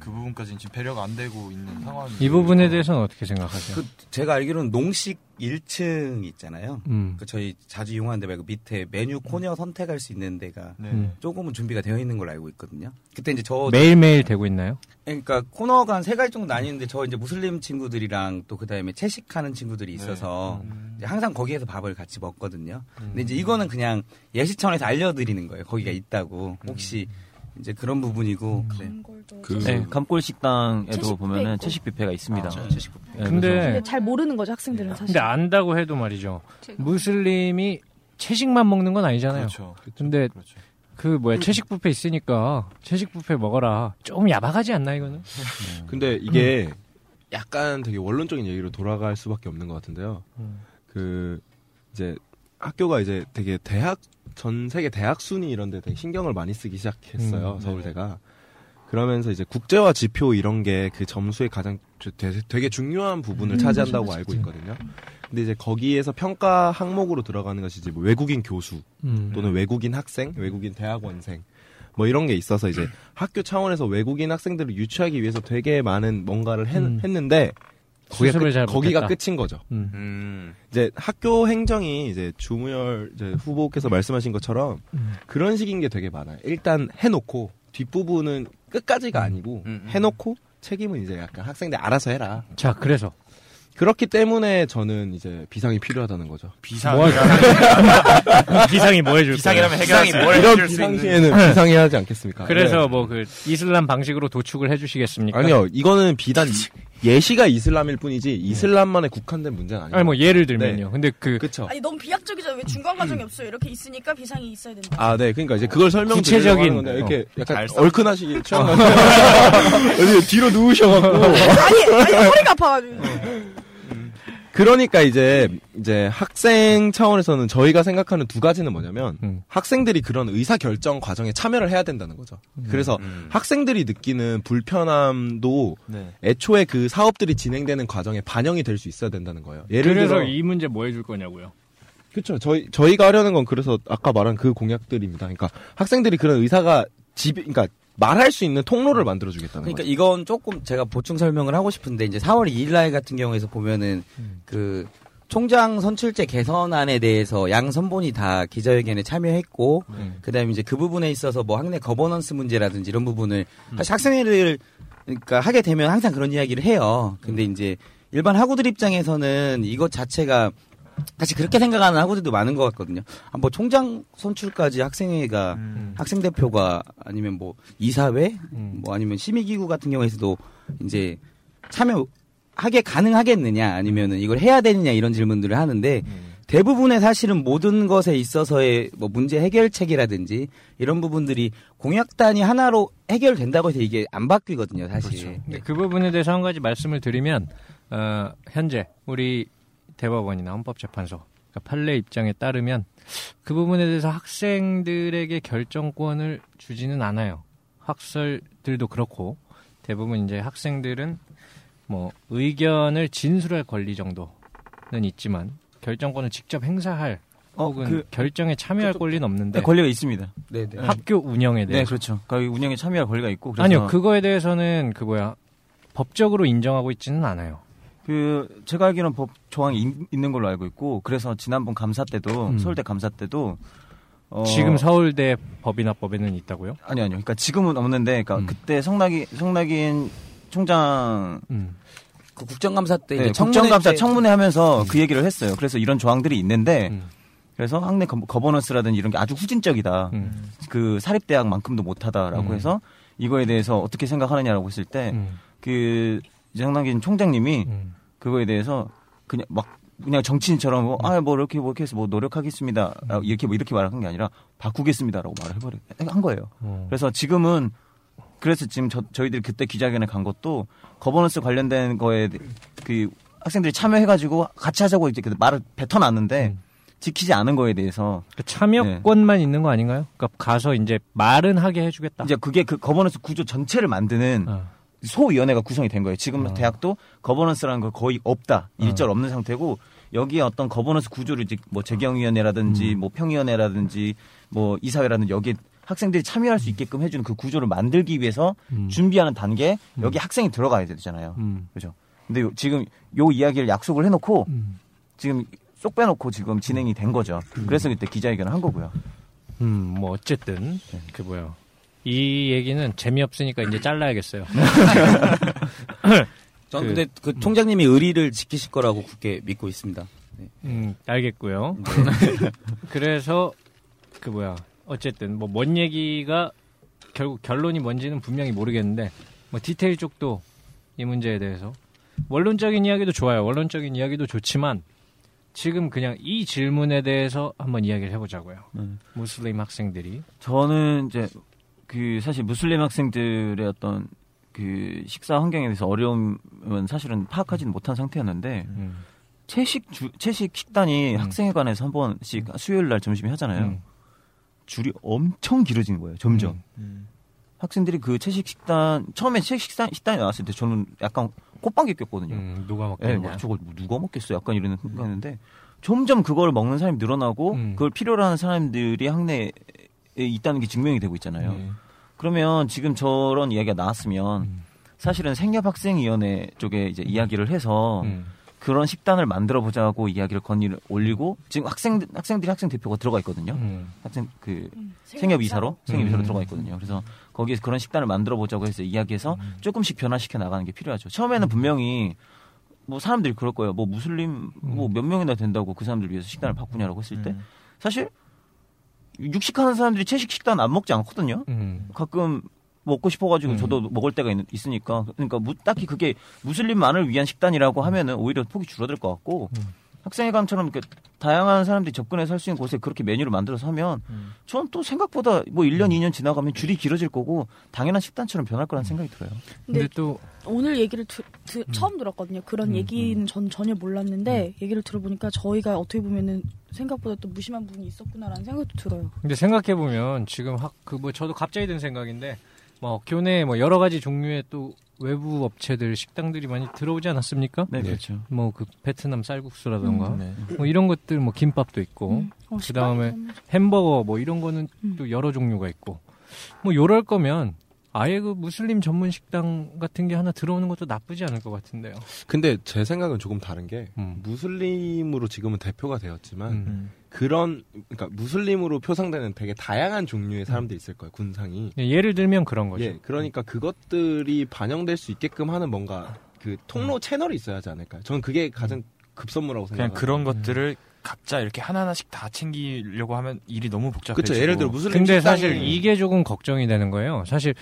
그 부분까지는 지금 배려가 안 되고 있는 상황이. 이 부분에 대해서는 어떻게 생각하세요? 그 제가 알기로는 농식 1층 있잖아요. 음. 그 저희 자주 이용하는 데 말고 밑에 메뉴 코너 선택할 수 있는 데가 네. 음. 조금은 준비가 되어 있는 걸로 알고 있거든요. 그때 이제 저 매일매일 되고 있나요? 그러니까 코너가 한 세 가지 정도 나뉘는데 저 이제 무슬림 친구들이랑 또 그다음에 채식하는 친구들이 있어서 이제 항상 거기에서 밥을 같이 먹거든요. 근데 이제 이거는 그냥 예시 차원에서 알려 드리는 거예요. 거기가 있다고 혹시 이제 그런 부분이고 네. 그- 네, 감골 식당에도 채식 보면은 채식 뷔페가 있습니다. 아, 채식 뷔페. 네, 근데- 근데 잘 모르는 거죠 학생들은 사실. 근데 안다고 해도 말이죠. 무슬림이 채식만 먹는 건 아니잖아요. 그렇죠. 근데 그렇죠. 그 뭐야 채식 뷔페 있으니까 채식 뷔페 먹어라. 좀 야박하지 않나 이거는? 근데 이게 약간 되게 원론적인 얘기로 돌아갈 수밖에 없는 것 같은데요. 음. 그 이제 학교가 이제 되게 대학 전 세계 대학 순위 이런 데 되게 신경을 많이 쓰기 시작했어요 음, 서울대가. 그러면서 이제 국제화 지표 이런 게 그 점수에 가장 주- 되게, 중요한 부분을 음, 차지한다고 맞아, 알고. 있거든요. 근데 이제 거기에서 평가 항목으로 들어가는 것이 이제 뭐 외국인 교수 음. 또는 외국인 학생, 외국인 대학원생 뭐 이런 게 있어서 이제 학교 차원에서 외국인 학생들을 유치하기 위해서 되게 많은 뭔가를 했, 음. 했는데 거기가, 끝, 잘 거기가. 끝인 거죠. 음. 음. 이제 학교 행정이 이제 주무열 이제 후보께서 말씀하신 것처럼 음. 그런 식인 게 되게 많아요. 일단 해놓고 뒷부분은 끝까지가 아니고 음, 음. 해놓고 책임은 이제 약간 학생들 알아서 해라. 자 그래서 그렇기 때문에 저는 이제 비상이 필요하다는 거죠. 비상. 뭐 비상이 뭐 해줄 비상이라면 뭘 이런 해줄 수 있는. 비상시에는 비상이 하지 않겠습니까? 그래서 네. 뭐그 이슬람 방식으로 도축을 해주시겠습니까? 아니요, 이거는 비단 예시가 이슬람일 뿐이지 이슬람만에 국한된 문제는 아니에요. 아니 뭐 예를 들면요. 근데 그 그쵸. 아니 너무 비약적이죠. 왜 중간 과정이 없어요? 이렇게 있으니까 비상이 있어야 된다. 아, 네. 그러니까 이제 그걸 설명드리려고 구체적인, 하는 건데 이렇게 약간 잘 써. 얼큰하시게 취향 어디 뒤로 누우셔갖고. 아니 아니 허리가 아파가지고. 그러니까 이제 이제 학생 차원에서는 저희가 생각하는 두 가지는 뭐냐면 음. 학생들이 그런 의사 결정 과정에 참여를 해야 된다는 거죠. 그래서 음. 학생들이 느끼는 불편함도 네. 애초에 그 사업들이 진행되는 과정에 반영이 될 수 있어야 된다는 거예요. 예를 그래서 들어 이 문제 뭐 해줄 거냐고요. 그렇죠. 저희 저희가 하려는 건 그래서 아까 말한 그 공약들입니다. 그러니까 학생들이 그런 의사가 집 그러니까 말할 수 있는 통로를 만들어 주겠다는 그러니까 거죠. 이건 조금 제가 보충 설명을 하고 싶은데 이제 4월 2일 날 같은 경우에서 보면은 그 총장 선출제 개선안에 대해서 양 선본이 다 기자회견에 참여했고 그다음에 이제 그 부분에 있어서 뭐 학내 거버넌스 문제라든지 이런 부분을 사실 학생회를 그러니까 하게 되면 항상 그런 이야기를 해요. 근데 이제 일반 학우들 입장에서는 이것 자체가 사실 그렇게 생각하는 학우들도 많은 것 같거든요. 아, 뭐 총장 선출까지 학생회가 학생 대표가 아니면 뭐 이사회 음. 뭐 아니면 심의기구 같은 경우에서도 이제 참여하게 가능하겠느냐 아니면은 이걸 해야 되느냐 이런 질문들을 하는데 대부분의 사실은 모든 것에 있어서의 뭐 문제 해결책이라든지 이런 부분들이 공약단이 하나로 해결된다고 해서 이게 안 바뀌거든요 사실. 근데 그 부분에 대해서 한 가지 말씀을 드리면 어, 현재 우리 대법원이나 헌법재판소 그러니까 판례 입장에 따르면 그 부분에 대해서 학생들에게 결정권을 주지는 않아요. 학설들도 그렇고 대부분 이제 학생들은 뭐 의견을 진술할 권리 정도는 있지만 결정권을 직접 행사할 혹은 그- 결정에 참여할 권리는 없는데 네, 권리가 있습니다. 네, 네. 학교 운영에 네, 대해서 그렇죠. 그 운영에 참여할 권리가 있고 그래서 아니요 그거에 대해서는 그 뭐야 법적으로 인정하고 있지는 않아요. 그 제가 알기로는 법 조항이 있, 있는 걸로 알고 있고 그래서 지난번 감사 때도 음. 서울대 감사 때도 어, 지금 서울대 법인학법에는 있다고요? 아니요 아니요 그러니까 지금은 없는데 그러니까 음. 그때 성낙이 성낙인 총장 음. 그 국정감사 때 네, 청문회 국정감사 때- 청문회 하면서 그 얘기를 했어요. 그래서 이런 조항들이 있는데 음. 그래서 학내 거- 거버넌스라든지 이런 게 아주 후진적이다. 음. 그 사립대학만큼도 못하다라고 음. 해서 이거에 대해서 어떻게 생각하느냐라고 했을 때 음. 그 이장남긴 총장님이 음. 그거에 대해서 그냥 막 그냥 정치인처럼 뭐, 아, 뭐, 이렇게, 뭐, 이렇게 해서 뭐, 노력하겠습니다. 아, 이렇게, 뭐, 이렇게 말한 게 아니라, 바꾸겠습니다라고 말을 해버려, 한 거예요. 어. 그래서 지금은, 그래서 지금 저, 저희들이 그때 기자회견에 간 것도, 거버넌스 관련된 거에, 그, 학생들이 참여해가지고 같이 하자고 이제 그 말을 뱉어놨는데, 음. 지키지 않은 거에 대해서, 그 참여권만 있는 거 아닌가요? 그러니까 가서 이제 말은 하게 해주겠다. 이제 그게 그 거버넌스 구조 전체를 만드는 어. 소위원회가 구성이 된 거예요. 지금 어. 대학도 거버넌스라는 거 거의 없다. 일절 없는 상태고 여기에 어떤 거버넌스 구조를 이제 뭐 재경위원회라든지 뭐 평위원회라든지 뭐 이사회라든지 여기 에 학생들이 참여할 수 있게끔 해주는 그 구조를 만들기 위해서 음. 준비하는 단계 여기 학생이 들어가야 되잖아요. 음. 그죠? 근데 요- 지금 요 이야기를 약속을 해놓고 음. 지금 쏙 빼놓고 지금 진행이 된 거죠. 그래서 그때 기자회견을 한 거고요. 음, 뭐 어쨌든 그 뭐야 이 얘기는 재미없으니까 이제 잘라야겠어요. 전 그- 근데 그 총장님이 의리를 지키실 거라고 굳게 믿고 있습니다. 네. 음, 알겠고요. 그래서 그 뭐야 어쨌든 뭐 뭔 얘기가 결국 결론이 뭔지는 분명히 모르겠는데 뭐 디테일 쪽도 이 문제에 대해서 원론적인 이야기도 좋아요. 원론적인 이야기도 좋지만 지금 그냥 이 질문에 대해서 한번 이야기를 해보자고요. 음. 무슬림 학생들이 저는 이제 그 사실 무슬림 학생들의 어떤 그 식사 환경에 대해서 어려움은 사실은 파악하지는 못한 상태였는데 음. 채식 주, 채식 식단이 음. 학생회관에서 한 번씩 수요일 날 점심에 하잖아요. 음. 줄이 엄청 길어지는 거예요. 점점 음. 학생들이 그 채식 식단 처음에 채식 식단 식단이 나왔을 때 저는 약간 꽃방귀 꼈거든요. 음, 누가 예, 먹겠냐? 막 저걸 뭐 누가 먹겠어? 약간 이런 생각했는데 점점 그걸 먹는 사람이 늘어나고 음. 그걸 필요로 하는 사람들이 학내에 있다는 게 증명이 되고 있잖아요. 음. 그러면 지금 저런 이야기가 나왔으면 음. 사실은 생협학생위원회 쪽에 이제 이야기를 해서 음. 그런 식단을 만들어 보자고 이야기를 건의를 올리고 지금 학생 학생들이 학생 대표가 들어가 있거든요. 음. 학생 그 음, 생협 이사로 생협 이사로 음. 들어가 있거든요. 그래서 거기에서 그런 식단을 만들어 보자고 해서 이야기해서 음. 조금씩 변화시켜 나가는 게 필요하죠. 처음에는 분명히 뭐 사람들이 그럴 거예요. 뭐 무슬림 뭐 음. 몇 명이나 된다고 그 사람들 위해서 식단을 바꾸냐라고 했을 때 사실 육식하는 사람들이 채식 식단 안 먹지 않거든요. 음. 가끔 먹고 싶어가지고 음. 저도 먹을 때가 있, 으니까 그러니까 무- 딱히 그게 무슬림만을 위한 식단이라고 하면은 오히려 폭이 줄어들 것 같고 음. 학생회관처럼 이렇게 다양한 사람들이 접근해서 할 수 있는 곳에 그렇게 메뉴를 만들어서 하면 음. 전또 생각보다 뭐 1년, 2년 지나가면 줄이 길어질 거고 당연한 식단처럼 변할 거라는 생각이 들어요. 근데 근데 또 오늘 얘기를 드- 드- 처음 들었거든요. 그런 음, 얘기는 전 전혀 몰랐는데 얘기를 들어보니까 저희가 어떻게 보면은 생각보다 또 무심한 부분이 있었구나라는 생각도 들어요. 근데 생각해 보면 지금 학 그 뭐 저도 갑자기 든 생각인데 뭐 교내에 뭐 여러 가지 종류의 또 외부 업체들 식당들이 많이 들어오지 않았습니까? 네, 그렇죠. 뭐 그 베트남 쌀국수라던가 네. 뭐 이런 것들 뭐 김밥도 있고 음. 어, 그 다음에 식빵이 햄버거 뭐 이런 거는 음. 또 여러 종류가 있고 뭐 요럴 거면 아예 그 무슬림 전문 식당 같은 게 하나 들어오는 것도 나쁘지 않을 것 같은데요. 근데 제 생각은 조금 다른 게 음. 무슬림으로 지금은 대표가 되었지만 음. 그런 그러니까 무슬림으로 표상되는 되게 다양한 종류의 사람들이 있을 거예요 군상이 예, 예를 들면 그런 거죠. 예 그러니까 그것들이 반영될 수 있게끔 하는 뭔가 그 통로 채널이 있어야 하지 않을까요? 저는 그게 가장 급선무라고 그냥 생각해요. 그런 것들을 각자 이렇게 하나하나씩 다 챙기려고 하면 일이 너무 복잡해지고 그렇죠. 예를 들어 무슬림 근데 식당이- 사실 이게 조금 걱정이 되는 거예요. 사실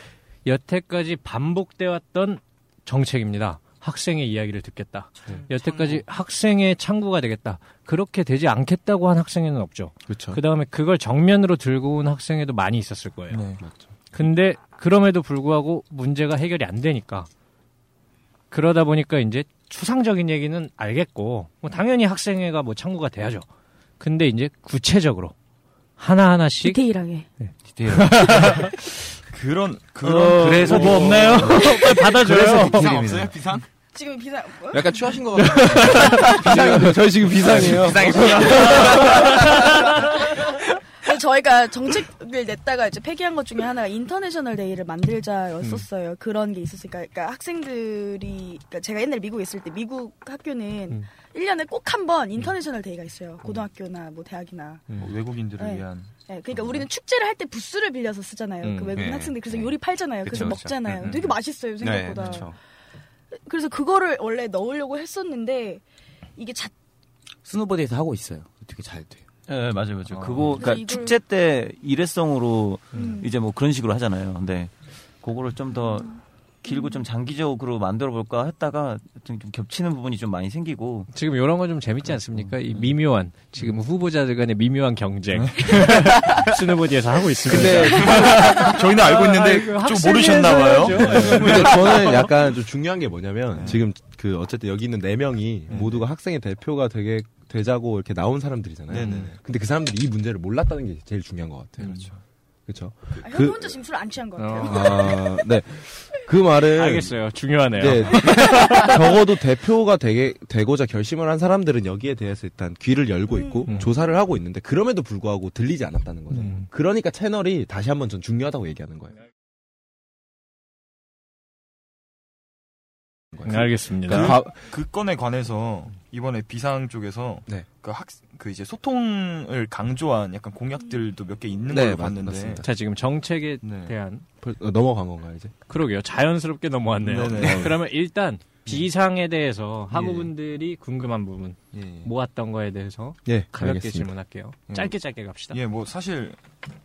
여태까지 반복돼 왔던 정책입니다. 학생의 이야기를 듣겠다. 네. 여태까지 학생의 창구가 되겠다. 그렇게 되지 않겠다고 한 학생에는 없죠. 그렇죠. 그 다음에 그걸 정면으로 들고 온 학생에도 많이 있었을 거예요. 네. 맞죠. 근데 그럼에도 불구하고 문제가 해결이 안 되니까 그러다 보니까 이제 추상적인 얘기는 알겠고 뭐 당연히 학생회가 뭐 창구가 돼야죠. 근데 이제 구체적으로 하나 하나씩 디테일하게. 디테일. 그런 그런 어, 그래서 뭐 없나요? 받아줘요. 비상 없어요? 비상? 지금 비상 뭐요? 약간 취하신 것 같아요. 비상인데 저희 지금 비상이에요. 비상이 그러니까 정책을 냈다가 이제 폐기한 것 중에 하나가 International Day를 만들자였었어요. 그런 게 있었으니까 그러니까 학생들이 그러니까 제가 옛날에 미국에 있을 때 미국 학교는 음. 1년에 꼭 한 번 International Day가 있어요. 고등학교나 뭐 대학이나. 뭐 외국인들을 네. 위한 네, 그러니까 우리는 축제를 할 때 부스를 빌려서 쓰잖아요. 음, 그 외국인 네. 학생들 그래서 네. 요리 팔잖아요. 그래서 그쵸, 그쵸. 먹잖아요. 음, 음. 되게 맛있어요 생각보다. 네, 그렇죠. 그래서 그거를 원래 넣으려고 했었는데 이게 자, SNU Buddy에서 하고 있어요. 되게 잘 돼요. 네, 맞아요, 맞아요. 어. 그거, 그러니까 그래서 이걸- 축제 때 일회성으로 음. 이제 뭐 그런 식으로 하잖아요. 근데 그거를 좀더 길고 좀 장기적으로 만들어 볼까 했다가 좀, 좀 겹치는 부분이 좀 많이 생기고 지금 이런 건 좀 재밌지 않습니까? 이 미묘한 지금 후보자들 간의 미묘한 경쟁 스노보디에서 하고 있습니다. 근데 저희는 알고 있는데 아이고, 좀 모르셨나 봐요. 해야죠. 근데 저는 약간 좀 중요한 게 뭐냐면 네. 지금 그 어쨌든 여기 있는 네 명이 네. 모두가 학생의 대표가 되게 되자고 이렇게 나온 사람들이잖아요. 네네네. 근데 그 사람들이 이 문제를 몰랐다는 게 제일 중요한 것 같아요. 그렇죠. 그렇죠. 아, 그- 형 혼자 지금 술 안 취한 것 같아요. 어, 아, 네. 그 말은 알겠어요. 중요하네요. 네, 적어도 대표가 되게 되고자 결심을 한 사람들은 여기에 대해서 일단 귀를 열고 있고 음. 조사를 하고 있는데 그럼에도 불구하고 들리지 않았다는 거죠. 음. 그러니까 채널이 다시 한번 전 중요하다고 얘기하는 거예요. 네, 알겠습니다. 그 그, 과- 그 건에 관해서 이번에 비상 쪽에서 네. 그 학, 그 이제 소통을 강조한 약간 공약들도 몇 개 있는 네, 걸로 맞- 봤는데. 맞습니다. 자 지금 정책에 네. 대한 벌- 어, 넘어간 건가요 이제? 그러게요. 자연스럽게 넘어왔네요. 네네. 그러면 일단 비상에 대해서 학우분들이 궁금한 부분 예, 예. 모았던 거에 대해서 예, 가볍게 알겠습니다. 질문할게요. 예. 짧게 짧게 갑시다. 예, 뭐 사실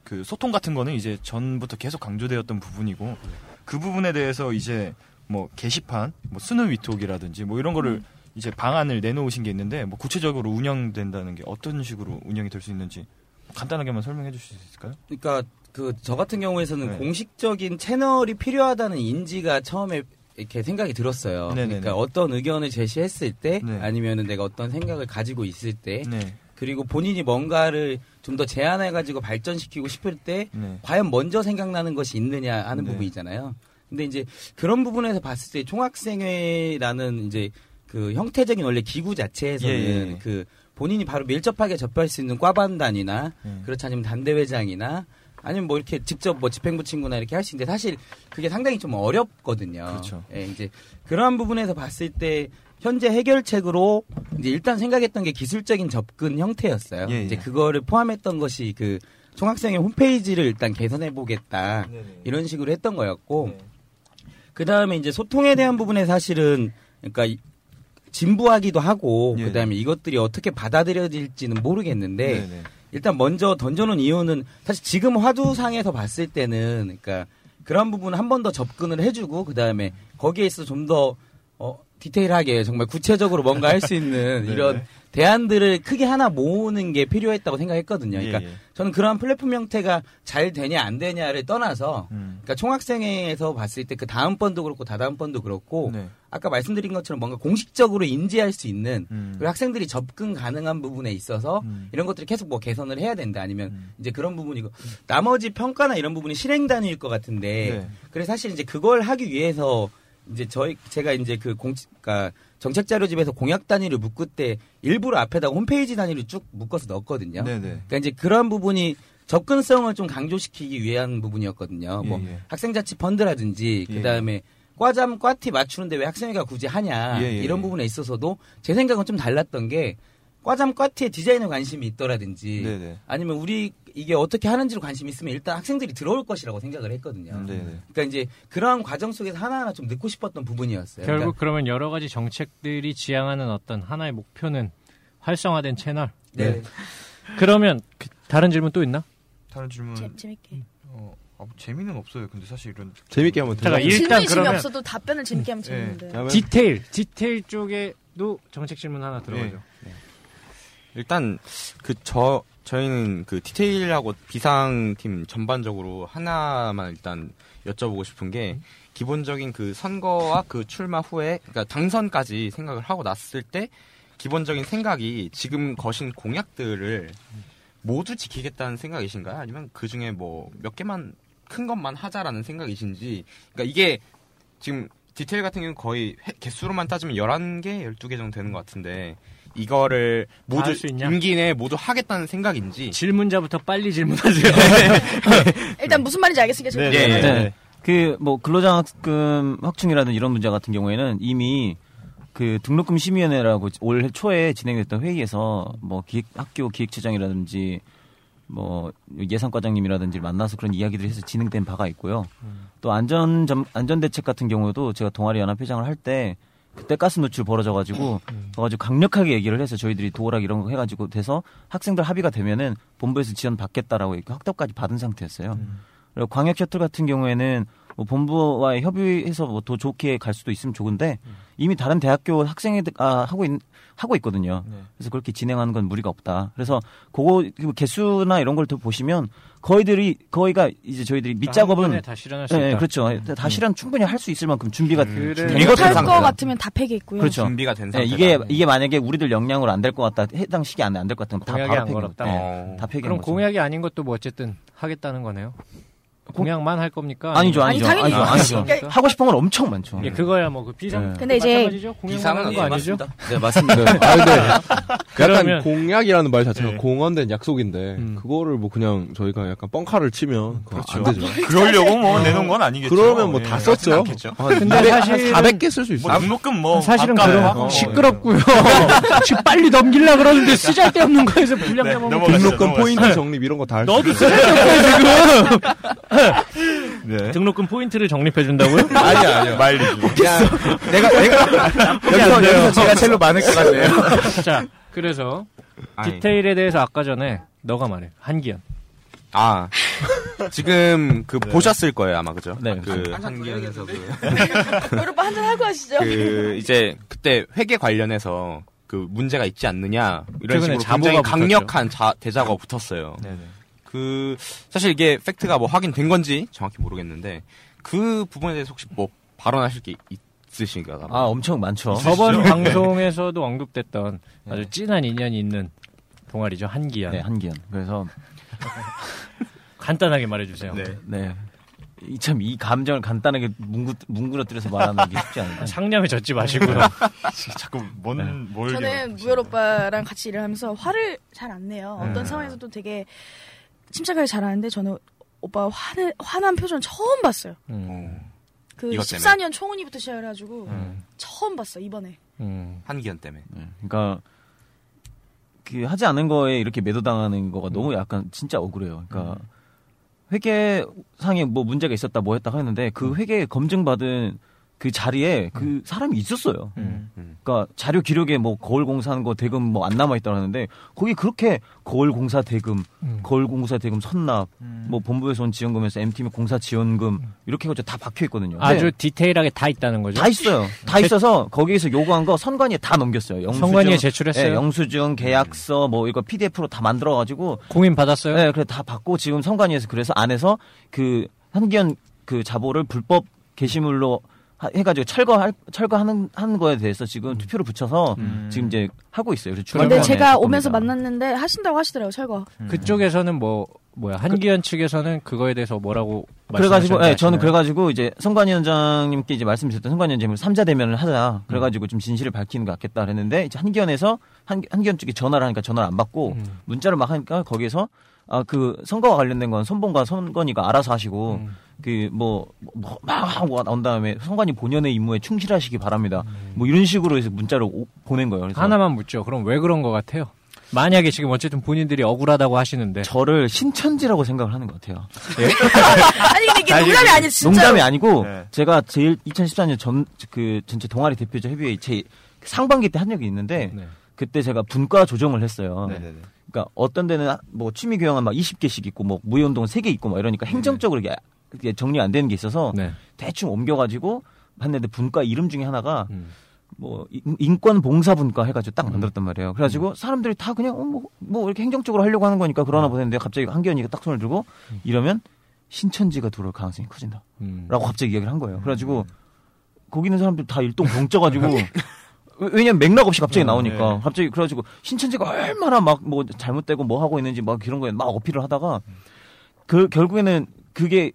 그 소통 같은 거는 이제 전부터 계속 강조되었던 부분이고 그 부분에 대해서 이제 뭐 게시판, 뭐 수능 위톡이라든지 뭐 이런 거를 이제 방안을 내놓으신 게 있는데 뭐 구체적으로 운영된다는 게 어떤 식으로 운영이 될 수 있는지 간단하게만 설명해 주실 수 있을까요? 그러니까 그 저 같은 경우에서는 네. 공식적인 채널이 필요하다는 인지가 처음에 이렇게 생각이 들었어요. 네네네. 그러니까 어떤 의견을 제시했을 때 네. 아니면은 내가 어떤 생각을 가지고 있을 때 네. 그리고 본인이 뭔가를 좀 더 제안해 가지고 발전시키고 싶을 때 네. 과연 먼저 생각나는 것이 있느냐 하는 네. 부분이잖아요. 근데 이제 그런 부분에서 봤을 때 총학생회라는 이제 그 형태적인 원래 기구 자체에서는 예, 예. 그 본인이 바로 밀접하게 접할 수 있는 과반단이나 네. 그렇지 않으면 단대회장이나 아니면 뭐 이렇게 직접 뭐 집행부 친구나 이렇게 할 수 있는데 사실 그게 상당히 좀 어렵거든요. 그렇죠. 예, 이제 그러한 부분에서 봤을 때 현재 해결책으로 이제 일단 생각했던 게 기술적인 접근 형태였어요. 예, 예. 이제 그거를 포함했던 것이 그 총학생회 홈페이지를 일단 개선해 보겠다 이런 식으로 했던 거였고 네. 그 다음에 이제 소통에 대한 부분에 사실은 그러니까 이- 진부하기도 하고 예. 그다음에 이것들이 어떻게 받아들여질지는 모르겠는데 네, 네. 일단 먼저 던져놓은 이유는 사실 지금 화두상에서 봤을 때는 그러니까 그런 부분 한 번 더 접근을 해주고 그 다음에 거기에 있어 좀더 어, 디테일하게 정말 구체적으로 뭔가 할 수 있는 네, 이런 네. 대안들을 크게 하나 모으는 게 필요했다고 생각했거든요. 그러니까 예, 예. 저는 그러한 플랫폼 형태가 잘 되냐 안 되냐를 떠나서 음. 그러니까 총학생회에서 봤을 때 그 다음 번도 그렇고 다다음 번도 그렇고 네. 아까 말씀드린 것처럼 뭔가 공식적으로 인지할 수 있는 음. 그리고 학생들이 접근 가능한 부분에 있어서 음. 이런 것들이 계속 뭐 개선을 해야 된다 아니면 음. 이제 그런 부분이고 나머지 평가나 이런 부분이 실행 단위일 것 같은데 네. 그래서 사실 이제 그걸 하기 위해서 이제 저희 제가 이제 그 공, 그러니까 정책 자료집에서 공약 단위를 묶을 때 일부러 앞에다가 홈페이지 단위를 쭉 묶어서 넣었거든요. 네, 네. 그러니까 이제 그런 부분이 접근성을 좀 강조시키기 위한 부분이었거든요. 뭐 예, 예. 학생자치 펀드라든지 예, 그다음에 과잠 과티 맞추는데 왜 학생회가 굳이 하냐 예, 예, 이런 예. 부분에 있어서도 제 생각은 좀 달랐던 게 과잠 과티에 디자인에 관심이 있더라든지 네, 네. 아니면 우리 이게 어떻게 하는지로 관심 이 있으면 일단 학생들이 들어올 것이라고 생각을 했거든요. 네, 네. 그러니까 이제 그러한 과정 속에서 하나하나 좀 넣고 싶었던 부분이었어요. 결국 그러니까 그러면 여러 가지 정책들이 지향하는 어떤 하나의 목표는 활성화된 채널. 네. 그러면 그 다른 질문 또 있나? 다른 질문. 재, 재밌게. 어, 아, 뭐 재미는 없어요. 근데 사실 이런 재밌게 한번 잠깐, 들어가. 일단 질문이 그러면- 재미없어도 답변을 재밌게 하면 재밌는데. 그러면 디테일, 디테일 쪽에도 정책 질문 하나 들어가죠. 일단 그 저 저희는 그 디테일하고 비상팀 전반적으로 하나만 일단 여쭤보고 싶은 게 기본적인 그 선거와 그 출마 후에 그러니까 당선까지 생각을 하고 났을 때 기본적인 생각이 지금 거신 공약들을 모두 지키겠다는 생각이신가요? 아니면 그 중에 뭐 몇 개만 큰 것만 하자라는 생각이신지 그러니까 이게 지금 디테일 같은 경우는 거의 회- 개수로만 따지면 11개, 12개 정도 되는 것 같은데 이거를 모두 할수 있냐? 임기 내에 모두 하겠다는 생각인지 질문자부터 빨리 질문하세요. 일단 무슨 말인지 알겠으니까 지금 네, 네, 네. 그뭐 근로장학금 확충이라든 이런 문제 같은 경우에는 이미 그 등록금 심의위원회라고 올 초에 진행됐던 회의에서 뭐 기획 학교 기획처장이라든지 뭐 예산과장님이라든지 만나서 그런 이야기들을 해서 진행된 바가 있고요. 또 안전 점 안전 대책 같은 경우도 제가 동아리 연합 회장을 할때 그때 가스 노출 벌어져가지고 그래가지고 강력하게 얘기를 해서 저희들이 도어락 이런 거 해가지고 돼서 학생들 합의가 되면은 본부에서 지원 받겠다라고 이렇게 확답까지 받은 상태였어요. 그리고 광역 셔틀 같은 경우에는 뭐 본부와의 협의해서 뭐 더 좋게 갈 수도 있으면 좋은데 이미 다른 대학교 학생애들 아, 하고 있, 하고 있거든요. 그래서 그렇게 진행하는 건 무리가 없다. 그래서 그거 그 개수나 이런 걸 더 보시면 거의들이 거의가 이제 저희들이 밑작업은 다 실현할 수 예, 예, 있다. 그렇죠. 다 실현 충분히 할 수 있을 만큼 준비가 그래. 된 못할 것같 것 같으면 다 폐기 있고요. 그렇죠. 준비가 된 예, 상태다. 이게 이게 만약에 우리들 역량으로 안 될 것 같다 해당 시기 안에 안될 것 같으면 다 바로 안 폐기. 걸었다. 어. 다 폐기. 그럼 공약이 아닌 것도 뭐 어쨌든 하겠다는 거네요. 공약만 할 겁니까? 아니죠, 아니, 아니죠, 당연히 아니죠, 아니죠. 그러니까 하고 싶은 건 엄청 많죠. 예, 그거야 뭐 그 비상. 네. 근데 이제 비상은 하는 거 예, 아니죠? 맞습니다. 네, 맞습니다. 아 근데 그러면- 약간 공약이라는 말 자체가 네. 공언된 약속인데 음. 그거를 뭐 그냥 저희가 약간 뻥카를 치면 그거 안 되죠. 그러려고 뭐 내놓은 건 아니겠죠. 그러면 뭐 예, 다 썼죠. 않겠죠. 근데 사실은- 400개 쓸수뭐 있어요. 등록금 뭐 사실은 그런 하고 시끄럽고요. 지금 빨리 넘기려 그러는데 쓰잘데없는 거에서 분량 네, 잡아먹고 넘어가시죠. 등록금 넘어가시죠. 포인트 적립 이런 거 다 할수 너도 있어요. 쓰잘데없어 지금. 네. 등록금 포인트를 적립해 준다고요? 아니요 아니요. 마일리지. 내가 내가 여기서 여기서 제가 제일 많을 것 같네요. 자, 그래서 아니. 디테일에 대해서 아까 전에 너가 말해. 한기현. 아 지금 그 보셨을 거예요 아마 그죠? 네, 그 한기현에서 그, 여러분 한잔 하고 하시죠. 그 이제 그때 회계 관련해서 그 문제가 있지 않느냐 이런 식으로 굉장히 붙었죠. 강력한 자, 대자가 붙었어요. 네네. 그 사실 이게 팩트가 뭐 확인된 건지 정확히 모르겠는데 그 부분에 대해서 혹시 뭐 발언하실 게 있으신가요? 아 엄청 많죠. 저번 방송에서도 언급됐던 아주 진한 인연이 있는 동아리죠. 한기현. 네, 한기현. 그래서 간단하게 말해주세요. 네. 네. 참이 감정을 간단하게 뭉구, 뭉그러뜨려서 말하는 게 쉽지 않은데. 상념에 젖지 마시고요. 자꾸 뭔 뭘. 저는 무열 오빠랑 같이 일을 하면서 화를 잘 안 내요. 어떤 상황에서도 되게 침착하게 잘하는데 저는 오빠 화는 화난 표정 처음 봤어요. 음, 그 이것 때문에? 14년 총은이부터 시작해가지고 음, 처음 봤어 이번에. 음. 한기현 때문에. 네. 그러니까 그 하지 않은 거에 이렇게 매도당하는 거가 너무 약간 진짜 억울해요. 그러니까 회계상에 뭐 문제가 있었다 뭐 했다 하는데 그 회계 검증받은 그 자리에 그 사람이 있었어요. 음. 그러니까 자료 기록에 뭐 거울 공사한 거 대금 뭐 안 남아 있다고 하는데 거기 그렇게 거울 공사 대금, 음. 거울 공사 대금 선납, 뭐 본부에서 온 지원금에서 M팀의 공사 지원금 이렇게 해가지고 다 박혀 있거든요. 아주 디테일하게 다 있다는 거죠. 다 있어요. 다 있어서 거기에서 요구한 거 선관위에 다 넘겼어요. 영수증, 선관위에 제출했어요? 네, 영수증, 계약서 뭐 이거 PDF로 다 만들어 가지고 공인 받았어요? 네, 그래 다 받고 지금 선관위에서 그래서 안에서 그 한기현 그 자보를 불법 게시물로 하- 해가지고 철거할 철거하는 하는 거에 대해서 지금 투표를 붙여서 지금 이제 하고 있어요. 그래서 근데 제가 볼 오면서 겁니다. 만났는데 하신다고 하시더라고 요 철거. 그쪽에서는 뭐 뭐야 한기현 측에서는 그거에 대해서 뭐라고 그래가지고, 예, 저는 아시나요? 그래가지고 이제 선관위원장님께 이제 말씀드렸던 선관위원장님 3자 대면을 하자. 그래가지고 좀 진실을 밝히는 게 낫겠다 그랬는데 이제 한기현에서 한, 한기현 쪽에 전화를 하니까 전화를 안 받고 음. 문자를 막 하니까 거기에서 아 그 선거와 관련된 건 선봉과 선관위가 알아서 하시고 음. 그뭐뭐막 하고 나온 다음에 선관위 본연의 임무에 충실하시기 바랍니다. 뭐 이런 식으로 해서 문자를 오- 보낸 거예요. 그래서 하나만 묻죠. 그럼 왜 그런 것 같아요? 만약에 지금 어쨌든 본인들이 억울하다고 하시는데 저를 신천지라고 생각을 하는 것 같아요. 아니 근데 이게 농담이 아니에요 진짜. 농담이 아니고 네. 제가 제일 2014년 전 그 전체 동아리 대표자 협의회 제 상반기 때 한 적이 있는데 네. 그때 제가 분과 조정을 했어요. 네네네. 그러니까 어떤 데는 뭐 취미 교양은 막 20개씩 있고 뭐 무예 운동은 3개 있고 막 이러니까 행정적으로 이게 이게 정리 안 되는 게 있어서 네. 대충 옮겨 가지고 했는데 분과 이름 중에 하나가 음. 뭐 인- 인권 봉사 분과 해가지고 딱 만들었단 말이에요. 그래가지고 사람들이 다 그냥 어, 뭐, 뭐 이렇게 행정적으로 하려고 하는 거니까 그러나 보는데 갑자기 한기현이가 딱 손을 들고 이러면 신천지가 들어올 가능성이 커진다. 음. 라고 갑자기 이야기를 한 거예요. 그래가지고 거기 있는 사람들 다 일동 병쪄가지고 왜냐면 맥락 없이 갑자기 나오니까 갑자기 그래가지고 신천지가 얼마나 막 뭐 잘못되고 뭐 하고 있는지 막 이런 거에 막 어필을 하다가 그 결국에는 그게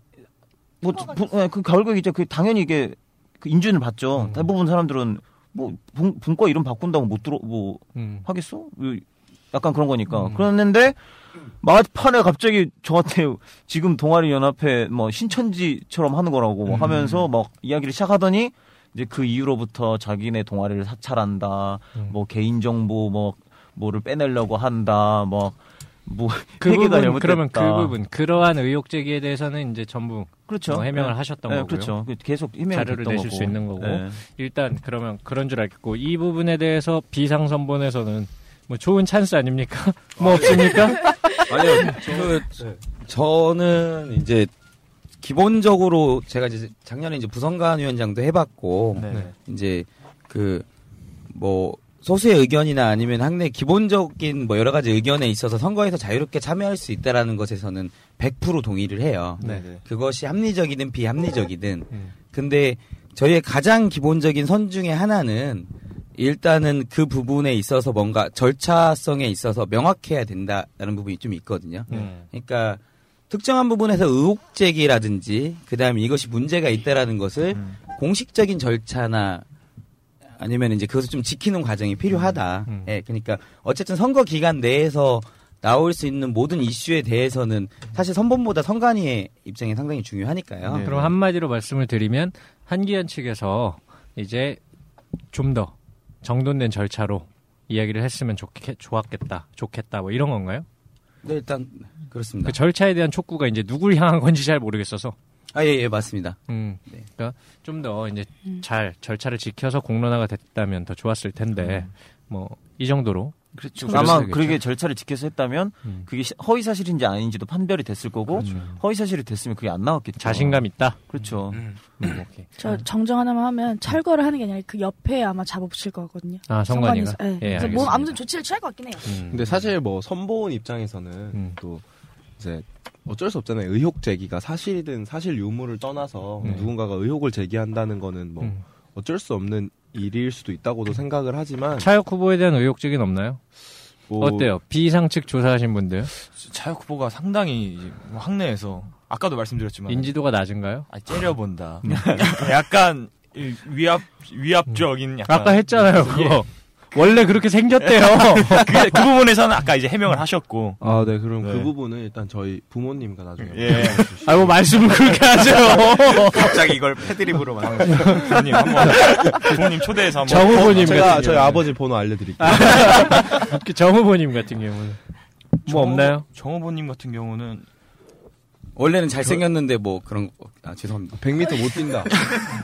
뭐 부- 예, 그 결국에 이제 그 당연히 이게 그 인준을 받죠. 대부분 사람들은 뭐 분, 분과 이름 바꾼다고 못 들어 뭐 음. 하겠어? 약간 그런 거니까. 그랬는데 막판에 갑자기 저한테 지금 동아리 연합회 뭐 신천지처럼 하는 거라고 뭐 하면서 막 이야기를 시작하더니 이제 그 이후로부터 자기네 동아리를 사찰한다. 음. 뭐 개인 정보 뭐 뭐를 빼내려고 한다. 뭐 뭐 그 부분 잘못됐다. 그러면 그 부분 그러한 의혹 제기에 대해서는 이제 전부 그렇죠. 뭐 해명을 네. 하셨던 네, 거고요. 그렇죠. 그 계속 해명을 자료를 내실 거고. 수 있는 거고 네. 일단 그러면 그런 줄 알겠고 이 부분에 대해서 비상선본에서는 뭐 좋은 찬스 아닙니까? 뭐 없습니까? 아니요, 그, 저는 이제 기본적으로 제가 이제 작년에 이제 부성관 위원장도 해봤고 네. 이제 그뭐 소수의 의견이나 아니면 학내 기본적인 뭐 여러 가지 의견에 있어서 선거에서 자유롭게 참여할 수 있다라는 것에서는 100% 동의를 해요. 네. 그것이 합리적이든 비합리적이든. 음. 근데 저희의 가장 기본적인 선 중에 하나는 일단은 그 부분에 있어서 뭔가 절차성에 있어서 명확해야 된다라는 부분이 좀 있거든요. 음. 그러니까 특정한 부분에서 의혹 제기라든지 그다음에 이것이 문제가 있다라는 것을 음. 공식적인 절차나 아니면 이제 그것을 좀 지키는 과정이 필요하다. 음. 예, 그러니까 어쨌든 선거 기간 내에서 나올 수 있는 모든 이슈에 대해서는 사실 선본보다 선관위의 입장이 상당히 중요하니까요. 네. 그럼 한마디로 말씀을 드리면 한기현 측에서 이제 좀 더 정돈된 절차로 이야기를 했으면 좋겠, 좋았겠다, 좋겠다, 뭐 이런 건가요? 네, 일단 그렇습니다. 그 절차에 대한 촉구가 이제 누굴 향한 건지 잘 모르겠어서. 아, 예, 예, 맞습니다. 음, 네. 그러니까 좀 더 이제 잘 절차를 지켜서 공론화가 됐다면 더 좋았을 텐데 뭐이 정도로 그렇죠. 아마 있겠죠. 절차를 지켜서 했다면 음. 그게 시- 허위 사실인지 아닌지도 판별이 됐을 거고 그렇죠. 허위 사실이 됐으면 그게 안 나왔겠죠. 자신감 있다. 그렇죠. 음, 오케이. 저 정정 하나만 하면 철거를 하는 게 아니라 그 옆에 아마 잡아붙일 거거든요. 아 성관이가. 네. 예, 그래서 알겠습니다. 뭐 아무튼 조치를 취할 것 같긴 해요. 음. 근데 사실 뭐 선보원 입장에서는 음. 또 이제 어쩔 수 없잖아요. 의혹 제기가 사실이든 사실 유무를 떠나서 네. 누군가가 의혹을 제기한다는 거는 뭐 음. 어쩔 수 없는 일일 수도 있다고도 생각을 하지만 차혁 후보에 대한 의혹 제기는 없나요? 뭐 어때요? 비상 측 조사하신 분들 차혁 후보가 상당히 이제 뭐 학내에서 아까도 말씀드렸지만 인지도가 낮은가요? 아, 째려본다. 약간 이 위압 위압적인 약간 아까 했잖아요 그거. 원래 그렇게 생겼대요. 그, 그 부분에서는 아까 이제 해명을 하셨고 아, 네. 그럼 네. 그 부분은 일단 저희 부모님과 나중에 예. 아이고 말씀을 그렇게 하세요. 갑자기 이걸 패드립으로 만 부모님 한번 부모님 초대해서 한번 정 후보님 제가 같은 저희 경우는. 아버지 번호 알려드릴게요. 그정 후보님 같은 경우는 뭐 없나요? 정 후보님 같은 경우는 원래는 잘생겼는데 뭐 그런 거- 아 죄송합니다. 100m 못 뛴다.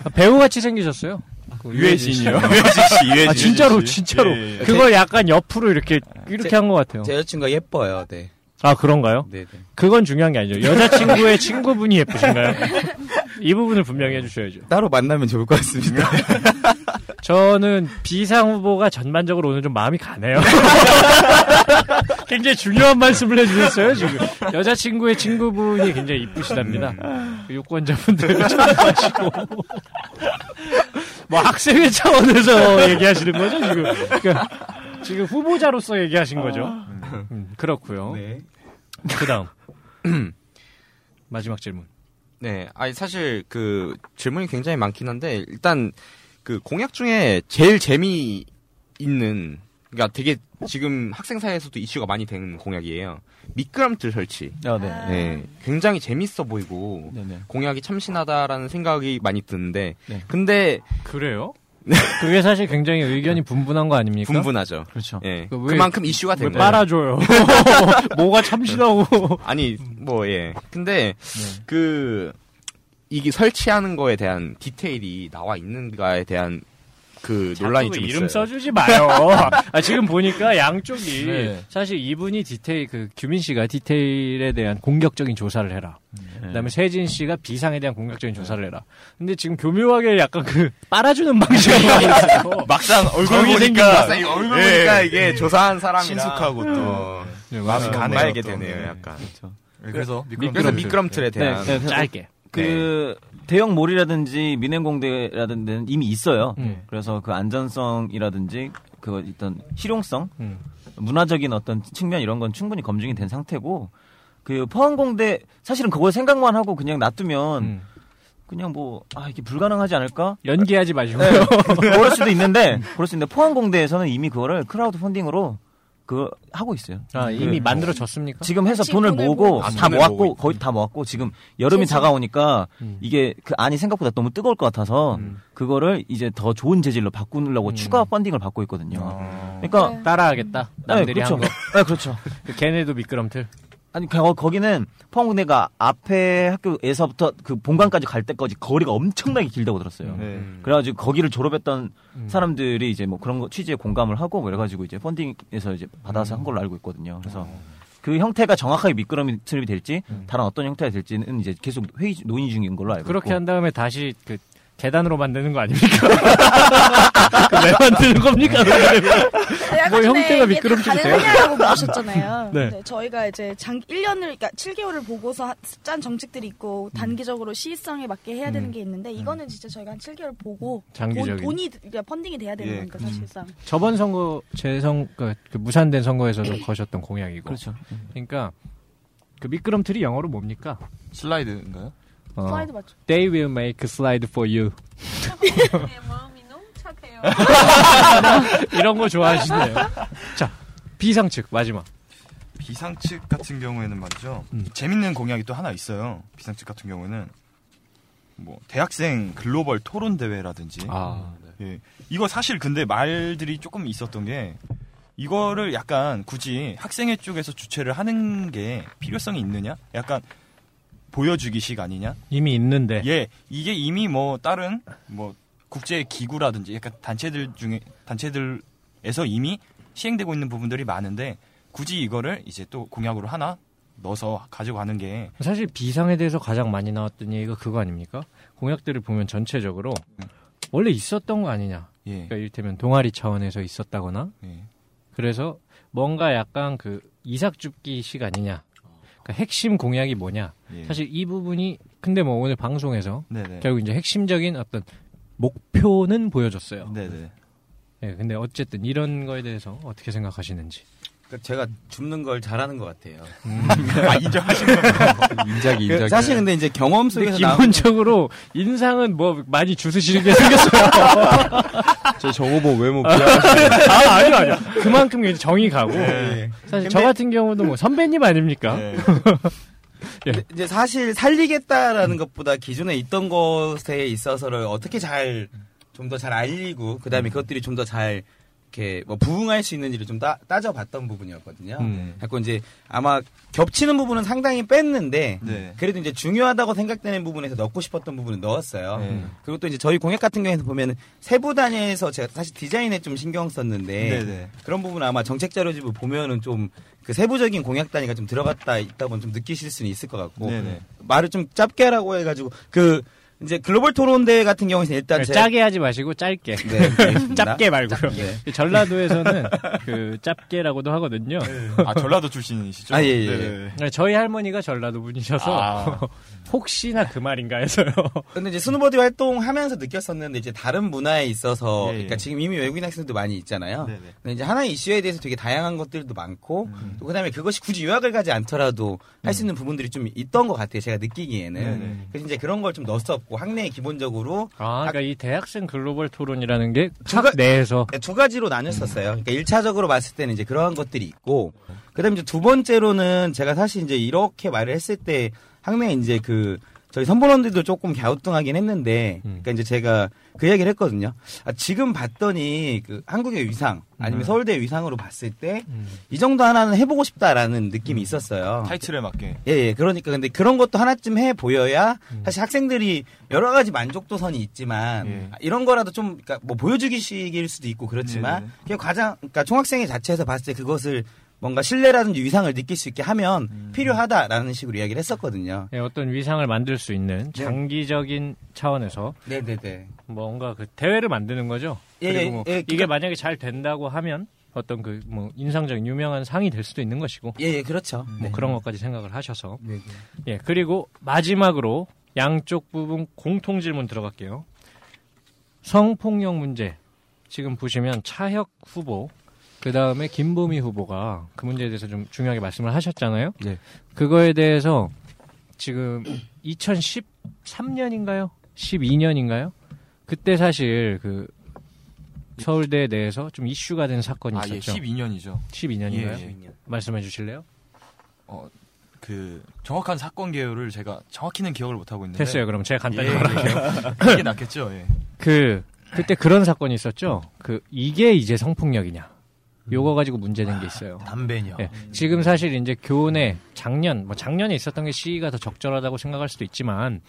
아, 배우같이 생기셨어요. 그 유해진이요. 유해진 씨, 유해진 아 진짜로 씨. 진짜로 예, 예. 그거 약간 옆으로 이렇게 이렇게 제- 한것 같아요. 제 여자친구가 예뻐요. 네. 아 그런가요? 네, 네. 그건 중요한 게 아니죠. 여자친구의 친구분이 예쁘신가요? 이 부분을 분명히 해주셔야죠. 따로 만나면 좋을 것 같습니다. 저는 비상 후보가 전반적으로 오늘 좀 마음이 가네요. 굉장히 중요한 말씀을 해주셨어요, 지금. 여자친구의 친구분이 굉장히 이쁘시답니다. 그 유권자분들 참고하시고. 뭐 학생회 차원에서 얘기하시는 거죠, 지금. 그러니까 지금 후보자로서 얘기하신 거죠. 음, 그렇고요. 네. 그 다음. 마지막 질문. 네, 아니 사실 그 질문이 굉장히 많긴 한데 일단 그 공약 중에 제일 재미 있는 그러니까 되게 지금 학생 사이에서도 이슈가 많이 되는 공약이에요. 미끄럼틀 설치. 아, 네. 네, 굉장히 재밌어 보이고 네네. 공약이 참신하다라는 생각이 많이 드는데 네. 근데 그래요? 그게 사실 굉장히 의견이 분분한 거 아닙니까? 분분하죠. 그렇죠. 예, 그 왜- 그만큼 이슈가 왜된 거예요. 빨아줘요? 뭐가 참신하고. 아니 뭐 예. 근데 그 이게 설치하는 거에 대한 디테일이 나와 있는가에 대한 그 논란이 자꾸 좀 이름 있어요. 써주지 마요. 아, 지금 보니까 양쪽이 네. 사실 이분이 디테일 그 규민 씨가 디테일에 대한 공격적인 조사를 해라. 네. 그다음에 세진 씨가 비상에 대한 공격적인 조사를 해라. 근데 지금 교묘하게 약간 그 빨아주는 방식이 있어요. 막상 얼굴 보니까 막상 이 얼굴 예. 보니까 이게 조사한 사람이라 친숙하고 또 네, 마음이 또. 되네요, 네. 약간. 그래서 그래서 미끄럼 미끄럼틀에 대한 네, 네, 짧게. 그 대형 몰이라든지 민행공대라든지 이미 있어요. 음. 그래서 그 안전성이라든지 그 어떤 실용성, 음. 문화적인 어떤 측면 이런 건 충분히 검증이 된 상태고 그 포항공대 사실은 그걸 생각만 하고 그냥 놔두면 음. 그냥 뭐 아 이게 불가능하지 않을까? 연기하지 마시고요. 네, 그럴 수도 있는데 그럴 수 있는데 포항공대에서는 이미 그거를 크라우드 펀딩으로 그 하고 있어요. 아, 이미 그, 만들어졌습니까? 지금 해서 돈을 모으고 다 모았고 거의 다 모았고 지금 여름이 재질. 다가오니까 음. 이게 그 안이 생각보다 너무 뜨거울 것 같아서 음. 그거를 이제 더 좋은 재질로 바꾸려고 음. 추가 펀딩을 받고 있거든요. 아. 그러니까 네. 따라하겠다. 남들이 네, 그렇죠. 한 거. 네, 그렇죠. 그 걔네도 미끄럼틀. 아니 거, 거기는 포항공대가 앞에 학교에서부터 그 본관까지 갈 때까지 거리가 엄청나게 길다고 들었어요. 네. 그래가지고 거기를 졸업했던 음. 사람들이 이제 뭐 그런 거 취지에 공감을 하고 뭐 이래가지고 이제 펀딩에서 이제 받아서 한 걸로 알고 있거든요. 그래서 그 형태가 정확하게 미끄럼이 될지 음. 다른 어떤 형태가 될지는 이제 계속 회의 논의 중인 걸로 알고 그렇게 있고. 한 다음에 다시 그 계단으로 만드는 거 아닙니까? 그왜 만드는 겁니까? 뭐 형태가 미끄럼틀이 돼요? 가능하냐고 물으셨잖아요. 네. 네, 저희가 이제 장 1년을 그러니까 7개월을 보고서 하- 짠 정책들이 있고 단기적으로 시의성에 맞게 해야 되는 음. 게 있는데 이거는 진짜 저희가 한 7개월 보고 장기적인. 돈, 돈이 그러니까 펀딩이 돼야 되는 예. 거니까 사실상. 저번 선거 재선 그, 그 무산된 선거에서도 거셨던 공약이고. 그렇죠. 그러니까 그 미끄럼틀이 영어로 뭡니까? 슬라이드인가요? 어, 슬라이드 맞죠? They will make a slide for you. 마음이 너무 착해요. 이런 거 좋아하시네요. 자, 비상 측 마지막. 비상측 같은 경우에는 말이죠. 음. 재밌는 공약이 또 하나 있어요. 비상측 같은 경우에는 뭐 대학생 글로벌 토론 대회라든지 아, 예. 이거 사실 근데 말들이 조금 있었던 게 이거를 약간 굳이 학생회 쪽에서 주최를 하는 게 필요성이 있느냐? 약간 보여주기식 아니냐? 이미 있는데. 예, 이게 이미 뭐 다른 뭐 국제 기구라든지 약간 단체들 중에 단체들에서 이미 시행되고 있는 부분들이 많은데 굳이 이거를 이제 또 공약으로 하나 넣어서 가지고 가는 게 사실 비상에 대해서 가장 많이 나왔던 얘기가 그거 아닙니까? 공약들을 보면 전체적으로 원래 있었던 거 아니냐. 예, 그러니까 이를테면 동아리 차원에서 있었다거나 예. 그래서 뭔가 약간 그 이삭 줍기식 아니냐. 그러니까 핵심 공약이 뭐냐. 예. 사실 이 부분이 근데 뭐 오늘 방송에서 네네. 결국 이제 핵심적인 어떤 목표는 보여줬어요. 네네. 예, 근데 어쨌든 이런 거에 대해서 어떻게 생각하시는지. 그러니까 제가 줍는 걸 잘하는 것 같아요. 아 인정하시는 거예요? 인자기 그 인자기. 사실 근데 이제 경험 속에서 나온 기본적으로 인상은 뭐 많이 주스시게 생겼어요. 저 정후보 외모 비하. 아, 아니요, 아니요. 그만큼 이제 정이 가고. 네. 사실 근데- 저 같은 경우도 뭐 선배님 아닙니까? 네. 근데 이제 사실 살리겠다라는 것보다 기존에 있던 것에 있어서를 어떻게 잘 좀 더 잘 알리고 그다음에 그것들이 좀 더 잘 이렇게 뭐 부응할 수 있는지를 좀 따, 따져봤던 부분이었거든요. 음. 자꾸 이제 아마 겹치는 부분은 상당히 뺐는데 네. 그래도 이제 중요하다고 생각되는 부분에서 넣고 싶었던 부분은 넣었어요. 네. 그리고 또 이제 저희 공약 같은 경우에는 보면은 세부 단위에서 제가 사실 디자인에 좀 신경 썼는데 네네. 그런 부분 아마 정책 자료집을 보면은 좀 그 세부적인 공약 단위가 좀 들어갔다 있다고 좀 느끼실 수는 있을 것 같고 네네. 말을 좀 짧게 하라고 해가지고 그 이제 글로벌 토론대 같은 경우에는 일단 제가 짜게 하지 마시고 짧게. 네. 짧게 말고요. 네. 전라도에서는 그 짧게라고도 하거든요. 아 전라도 출신이시죠? 아, 예, 예. 네네. 저희 할머니가 전라도 분이셔서 아. 혹시나 그 말인가 해서요. 근데 이제 SNU Buddy 활동하면서 느꼈었는데 이제 다른 문화에 있어서 예, 예. 그러니까 지금 이미 외국인 학생도 많이 있잖아요. 네네. 근데 이제 하나의 이슈에 대해서 되게 다양한 것들도 많고 음. 또 그다음에 그것이 굳이 유학을 가지 않더라도 할수 있는 부분들이 좀 있던 것 같아요. 제가 느끼기에는. 네네. 그래서 이제 그런 걸 좀 넣었었고 학내에 기본적으로 아, 그러니까 이 대학생 글로벌 토론이라는 게학 내에서 두 가지로 나눴었어요. 그러니까 1차적으로 봤을 때는 이제 그러한 것들이 있고, 그 다음에 이제 두 번째로는 제가 사실 이제 이렇게 말을 했을 때, 학내에 이제 그, 저희 선본원들도 조금 갸우뚱하긴 했는데, 음. 그러니까 이제 제가 그 얘기를 했거든요. 아, 지금 봤더니 그 한국의 위상, 아니면 음. 서울대 위상으로 봤을 때, 음. 이 정도 하나는 해보고 싶다라는 느낌이 있었어요. 타이틀에 맞게. 예, 예. 그러니까 근데 그런 것도 하나쯤 해 보여야 음. 사실 학생들이 여러 가지 만족도선이 있지만 예. 아, 이런 거라도 좀 그러니까 뭐 보여주기식일 수도 있고 그렇지만 네네. 그냥 과장 그러니까 총학생회 자체에서 봤을 때 그것을 뭔가 신뢰라든지 위상을 느낄 수 있게 하면 음. 필요하다라는 식으로 이야기를 했었거든요. 예, 어떤 위상을 만들 수 있는 네. 장기적인 차원에서 네, 네, 네. 뭔가 그 대회를 만드는 거죠. 예, 그리고 예, 뭐 예, 이게 그러니까- 만약에 잘 된다고 하면 어떤 그 뭐 인상적인 유명한 상이 될 수도 있는 것이고 예, 예, 그렇죠. 뭐 네. 그런 것까지 생각을 하셔서 네, 네. 예 그리고 마지막으로 양쪽 부분 공통 질문 들어갈게요. 성폭력 문제 지금 보시면 차혁 후보 그 다음에 김보미 후보가 그 문제에 대해서 좀 중요하게 말씀을 하셨잖아요. 네. 그거에 대해서 지금 2010 13년인가요? 12년인가요? 그때 사실 그 서울대 내에서 좀 이슈가 된 사건이 아, 예, 있었죠. 12년이죠. 12년인가요? 예, 말씀해 주실래요? 어, 그 정확한 사건 개요를 제가 정확히는 기억을 못 하고 있는데 됐어요. 그럼 제가 간단히 예, 말할게요. 예. 이게 낫겠죠. 예. 그 그때 그런 사건이 있었죠. 그 이게 이제 성폭력이냐? 요거 가지고 문제된 게 있어요. 담배녀. 예. 지금 사실 이제 교내 작년 뭐 작년에 있었던 게 시기가 더 적절하다고 생각할 수도 있지만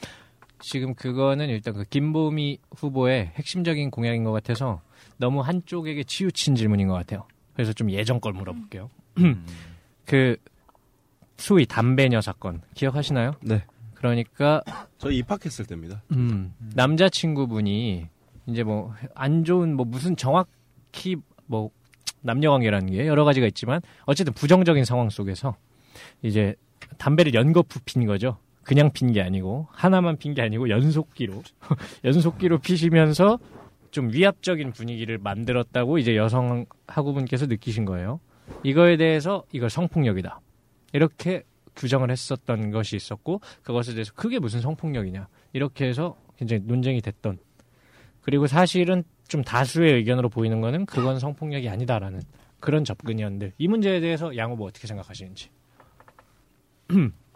지금 그거는 일단 그 김보미 후보의 핵심적인 공약인 것 같아서 너무 한쪽에게 치우친 질문인 것 같아요. 그래서 좀 예전 걸 물어볼게요. 그 소위 담배녀 사건 기억하시나요? 네. 그러니까 저희 입학했을 때입니다. 음, 남자친구분이 이제 뭐 안 좋은 뭐 무슨 정확히 뭐 남녀 관계라는 게 여러 가지가 있지만 어쨌든 부정적인 상황 속에서 이제 담배를 연거푸 핀 거죠. 그냥 핀 게 아니고 하나만 핀 게 아니고 연속기로 연속기로 피시면서 좀 위압적인 분위기를 만들었다고 이제 여성 학우분께서 느끼신 거예요. 이거에 대해서 이걸 성폭력이다. 이렇게 규정을 했었던 것이 있었고 그것에 대해서 그게 무슨 성폭력이냐 이렇게 해서 굉장히 논쟁이 됐던 그리고 사실은 좀 다수의 의견으로 보이는 거는 그건 성폭력이 아니다라는 그런 접근이었는데 이 문제에 대해서 양 후보 어떻게 생각하시는지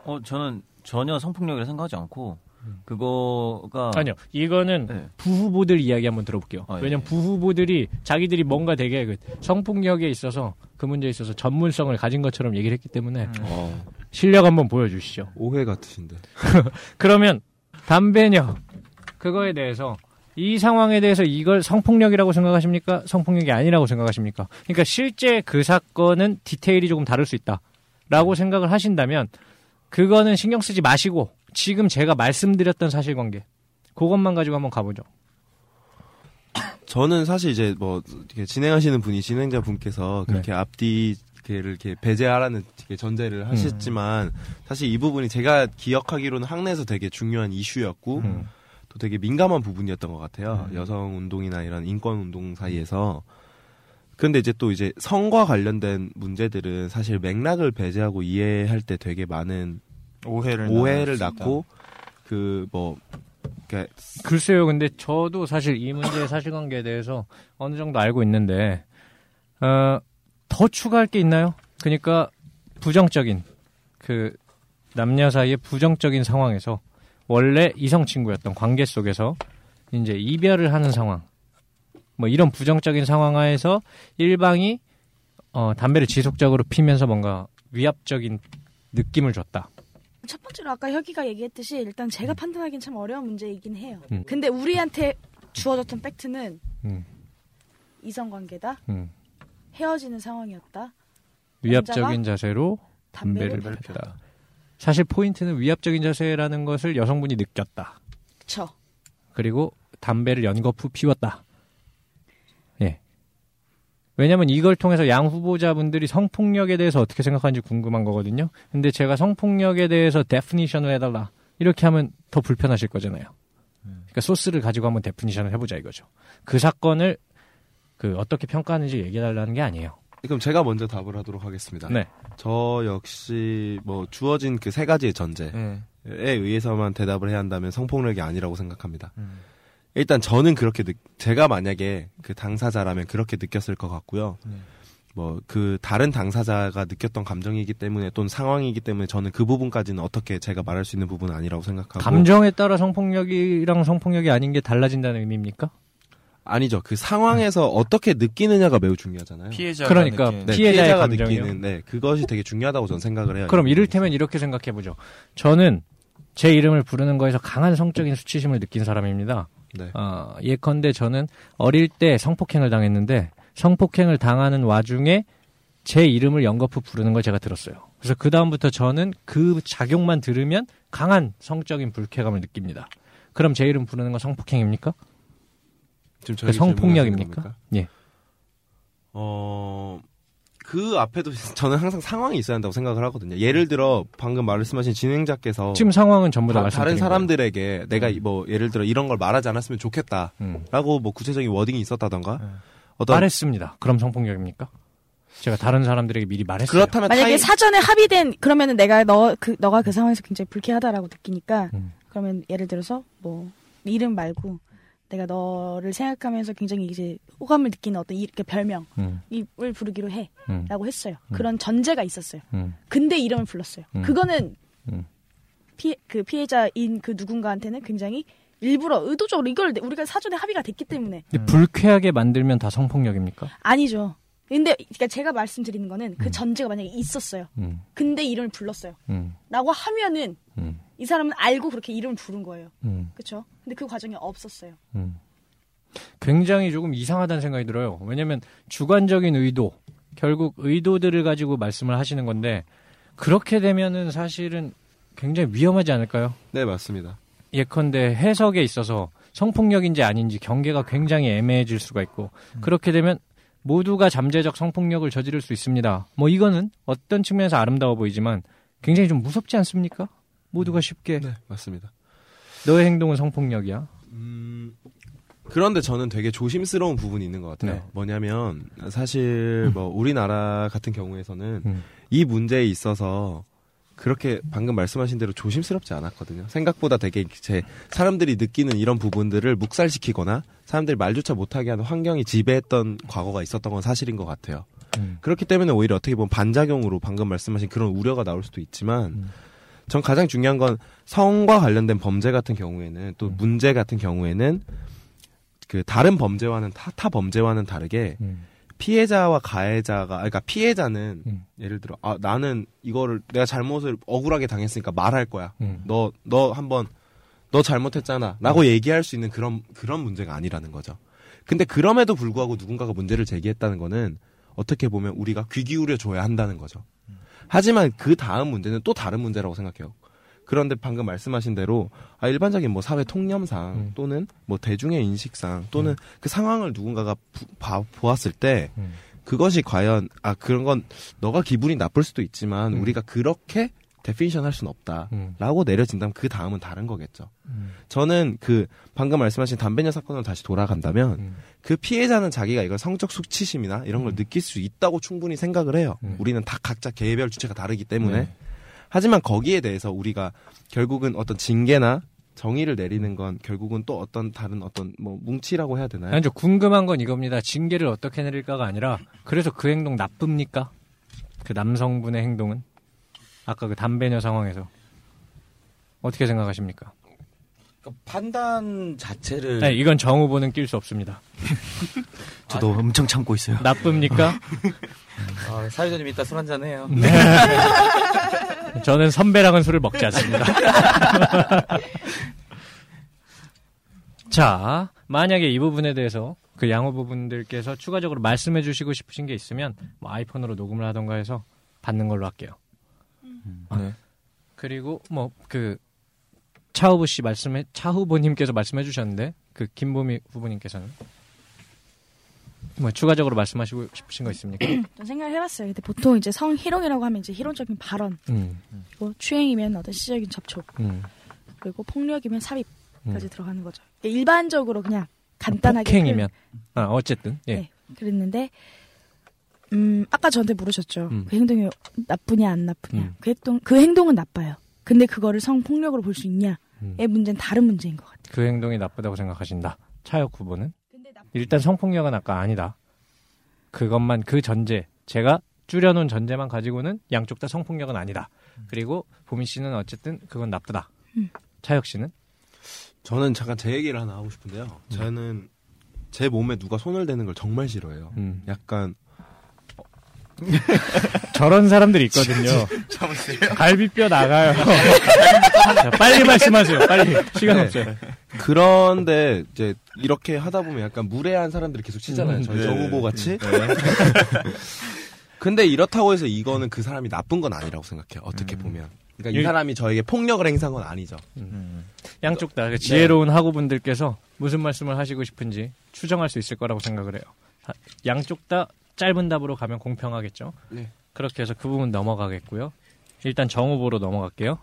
어 저는 전혀 성폭력이라 생각하지 않고 그거가 아니요 이거는 네. 부후보들 이야기 한번 들어볼게요 아, 예. 왜냐면 부후보들이 자기들이 뭔가 되게 그 성폭력에 있어서 그 문제에 있어서 전문성을 가진 것처럼 얘기를 했기 때문에 어, 실력 한번 보여주시죠 오해 같으신데. 그러면 담배녀 그거에 대해서 이 상황에 대해서 이걸 성폭력이라고 생각하십니까? 성폭력이 아니라고 생각하십니까? 그러니까 실제 그 사건은 디테일이 조금 다를 수 있다라고 생각을 하신다면 그거는 신경 쓰지 마시고 지금 제가 말씀드렸던 사실관계 그것만 가지고 한번 가보죠. 저는 사실 이제 뭐 진행하시는 분이 진행자 분께서 그렇게 앞뒤 를 이렇게 배제하라는 이렇게 전제를 하셨지만 사실 이 부분이 제가 기억하기로는 학내에서 되게 중요한 이슈였고 음. 또 되게 민감한 부분이었던 것 같아요. 여성 운동이나 이런 인권 운동 사이에서. 근데 이제 또 이제 성과 관련된 문제들은 사실 맥락을 배제하고 이해할 때 되게 많은 오해를 오해를 낳고 그뭐 그러니까 글쎄요, 근데 저도 사실 이 문제의 사실관계에 대해서 어느 정도 알고 있는데, 어, 더 추가할 게 있나요? 그러니까 부정적인, 그, 남녀 사이의 부정적인 상황에서 원래 이성 친구였던 관계 속에서 이제 이별을 하는 상황, 뭐 이런 부정적인 상황 하에서 일방이 어, 담배를 지속적으로 피면서 뭔가 위압적인 느낌을 줬다. 첫 번째로 아까 혁이가 얘기했듯이 일단 제가 판단하기엔 참 어려운 문제이긴 해요. 음. 근데 우리한테 주어졌던 팩트는 음, 이성관계다, 음. 헤어지는 상황이었다, 위압적인 자세로 담배를 담배를 폈다. 사실 포인트는 위압적인 자세라는 것을 여성분이 느꼈다. 그쵸. 그리고 담배를 연거푸 피웠다. 예. 왜냐면 이걸 통해서 양 후보자분들이 성폭력에 대해서 어떻게 생각하는지 궁금한 거거든요. 근데 제가 성폭력에 대해서 definition을 해달라. 이렇게 하면 더 불편하실 거잖아요. 그러니까 소스를 가지고 한번 definition을 해보자 이거죠. 그 사건을 그 어떻게 평가하는지 얘기해달라는 게 아니에요. 그럼 제가 먼저 답을 하도록 하겠습니다. 네. 저 역시 뭐 주어진 그 세 가지의 전제에 네. 의해서만 대답을 해야 한다면 성폭력이 아니라고 생각합니다. 음. 일단 저는 그렇게 느, 제가 만약에 그 당사자라면 그렇게 느꼈을 것 같고요. 네. 뭐그 다른 당사자가 느꼈던 감정이기 때문에 또는 상황이기 때문에 저는 그 부분까지는 어떻게 제가 말할 수 있는 부분은 아니라고 생각하고 감정에 따라 성폭력이랑 성폭력이 아닌 게 달라진다는 의미입니까? 아니죠. 그 상황에서 어떻게 느끼느냐가 매우 중요하잖아요. 피해자가 그러니까 느끼는- 네, 피해자의 피해자가 감정이요? 느끼는 네 그것이 되게 중요하다고 저는 생각을 해요. 그럼 이 이를테면 이렇게 생각해 보죠. 저는 제 이름을 부르는 거에서 강한 성적인 수치심을 느낀 사람입니다. 네. 어, 예컨대 저는 어릴 때 성폭행을 당했는데 성폭행을 당하는 와중에 제 이름을 연거푸 부르는 걸 제가 들었어요. 그래서 그 다음부터 저는 그 작용만 들으면 강한 성적인 불쾌감을 느낍니다. 그럼 제 이름 부르는 건 성폭행입니까? 지금 그 성폭력입니까? 예. 어, 그 앞에도 저는 항상 상황이 있어야 한다고 생각을 하거든요. 예를 들어 방금 말씀하신 진행자께서 지금 상황은 전부 다 다, 말씀드린 른 거예요. 사람들에게 내가 이- 뭐 예를 들어 이런 걸 말하지 않았으면 좋겠다라고 음. 뭐 구체적인 wording이 있었다던가 어떤 말했습니다. 그럼 성폭력입니까? 제가 다른 사람들에게 미리 말했어요. 그렇다면 만약에 타임 사전에 합의된 그러면은 내가 너 그 너가 그 상황에서 굉장히 불쾌하다라고 느끼니까 음. 그러면 예를 들어서 뭐 이름 말고 내가 너를 생각하면서 굉장히 이제 호감을 느끼는 어떤 이렇게 별명을 음, 부르기로 해. 음, 라고 했어요. 음. 그런 전제가 있었어요. 음, 근데 이름을 불렀어요. 음. 그거는 음. 피해, 그 피해자인 그 누군가한테는 굉장히 일부러 의도적으로 이걸 내- 우리가 사전에 합의가 됐기 때문에 불쾌하게 만들면 다 성폭력입니까? 아니죠. 근데 그러니까 제가 말씀드리는 거는 그 음. 전제가 만약에 있었어요. 음, 근데 이름을 불렀어요. 음, 라고 하면은 음, 이 사람은 알고 그렇게 이름을 부른 거예요. 음, 그렇죠? 근데 그 과정이 없었어요. 음. 굉장히 조금 이상하다는 생각이 들어요. 왜냐면 주관적인 의도, 결국 의도들을 가지고 말씀을 하시는 건데 그렇게 되면은 사실은 굉장히 위험하지 않을까요? 네, 맞습니다. 예컨대 해석에 있어서 성폭력인지 아닌지 경계가 굉장히 애매해질 수가 있고 그렇게 되면 모두가 잠재적 성폭력을 저지를 수 있습니다. 뭐 이거는 어떤 측면에서 아름다워 보이지만 굉장히 좀 무섭지 않습니까? 모두가 쉽게 네, 맞습니다. 너의 행동은 성폭력이야. 음, 그런데 저는 되게 조심스러운 부분이 있는 것 같아요. 네. 뭐냐면 사실 뭐 우리나라 같은 경우에서는 음. 이 문제에 있어서 그렇게 방금 말씀하신 대로 조심스럽지 않았거든요. 생각보다 되게 제 사람들이 느끼는 이런 부분들을 묵살시키거나 사람들이 말조차 못하게 하는 환경이 지배했던 과거가 있었던 건 사실인 것 같아요. 음. 그렇기 때문에 오히려 어떻게 보면 반작용으로 방금 말씀하신 그런 우려가 나올 수도 있지만 음. 전 가장 중요한 건 성과 관련된 범죄 같은 경우에는 또 음. 문제 같은 경우에는 그 다른 범죄와는 타, 타 범죄와는 다르게 음. 피해자와 가해자가 그러니까 피해자는 음. 예를 들어 아 나는 이거를 내가 잘못을 억울하게 당했으니까 말할 거야. 음. 너너 한번 너 잘못했잖아라고 얘기할 수 있는 그런 그런 문제가 아니라는 거죠. 근데 그럼에도 불구하고 누군가가 문제를 제기했다는 거는 어떻게 보면 우리가 귀 기울여 줘야 한다는 거죠. 하지만 그 다음 문제는 또 다른 문제라고 생각해요. 그런데 방금 말씀하신 대로 아 일반적인 뭐 사회 통념상 음. 또는 뭐 대중의 인식상 또는 그 상황을 누군가가 부- 봐- 보았을 때 음. 그것이 과연 아 그런 건 너가 기분이 나쁠 수도 있지만 음. 우리가 그렇게 definition 할 수는 없다. 음. 라고 내려진다면 그 다음은 다른 거겠죠. 음. 저는 그 방금 말씀하신 담배녀 사건으로 다시 돌아간다면 음. 그 피해자는 자기가 이걸 성적 수치심이나 이런 걸 음. 느낄 수 있다고 충분히 생각을 해요. 음. 우리는 다 각자 개별 주체가 다르기 때문에. 네. 하지만 거기에 대해서 우리가 결국은 어떤 징계나 정의를 내리는 건 결국은 또 어떤 다른 어떤 뭐 뭉치라고 해야 되나요? 아니, 저 궁금한 건 이겁니다. 징계를 어떻게 내릴까가 아니라 그래서 그 행동 나쁩니까? 그 남성분의 행동은 아까 그 담배녀 상황에서 어떻게 생각하십니까? 그러니까 판단 자체를 네, 이건 정 후보는 낄 수 없습니다. 저도 엄청 참고 있어요. 나쁩니까? 아, 사회자님 이따 술 한잔 해요. 네. 저는 선배랑은 술을 먹지 않습니다. 자, 만약에 이 부분에 대해서 그 양호 부분들께서 추가적으로 말씀해 주시고 싶으신 게 있으면 뭐 아이폰으로 녹음을 하던가 해서 받는 걸로 할게요. 네. 그리고 뭐 그 차후보 씨 말씀해 차 후보님께서 말씀해 주셨는데 그 김보미 후보님께서는 뭐 추가적으로 말씀하시고 싶으신 거 있습니까? 좀 생각을 해봤어요. 근데 보통 이제 성희롱이라고 하면 이제 희롱적인 발언, 음, 뭐 추행이면 어떤 시적인 접촉, 음, 그리고 폭력이면 삽입까지 음. 들어가는 거죠. 일반적으로 그냥 간단하게 폭행이면 아 어쨌든 예. 네. 그랬는데 음 아까 저한테 물으셨죠. 음. 그 행동이 나쁘냐 안 나쁘냐. 음. 그 행동 그 행동은 나빠요. 근데 그거를 성폭력으로 볼 수 있냐의 음. 문제는 다른 문제인 것 같아요. 그 행동이 나쁘다고 생각하신다. 차역 후보는 일단 성폭력은 아까 아니다. 그것만 그 전제 제가 줄여놓은 전제만 가지고는 양쪽 다 성폭력은 아니다. 그리고 보미 씨는 어쨌든 그건 나쁘다. 음. 차역 씨는 저는 잠깐 제 얘기를 하나 하고 싶은데요. 저는 제 몸에 누가 손을 대는 걸 정말 싫어해요. 음. 약간 저런 사람들이 있거든요. 갈비뼈 나가요. 자, 빨리 말씀하세요. 빨리 시간 네. 없어요. 그런데 이제 이렇게 하다 보면 약간 무례한 사람들이 계속 치잖아요. 음, 저희 네. 정 후보 같이. 근데 이렇다고 해서 이거는 그 사람이 나쁜 건 아니라고 생각해요. 어떻게 보면. 그러니까 이 일- 사람이 저에게 폭력을 행사한 건 아니죠. 양쪽 다 지혜로운 하고분들께서 무슨 말씀을 하시고 싶은지 추정할 수 있을 거라고 생각을 해요. 자, 양쪽 다 짧은 답으로 가면 공평하겠죠. 네. 그렇게 해서 그 부분 넘어가겠고요. 일단 정 후보로 넘어갈게요.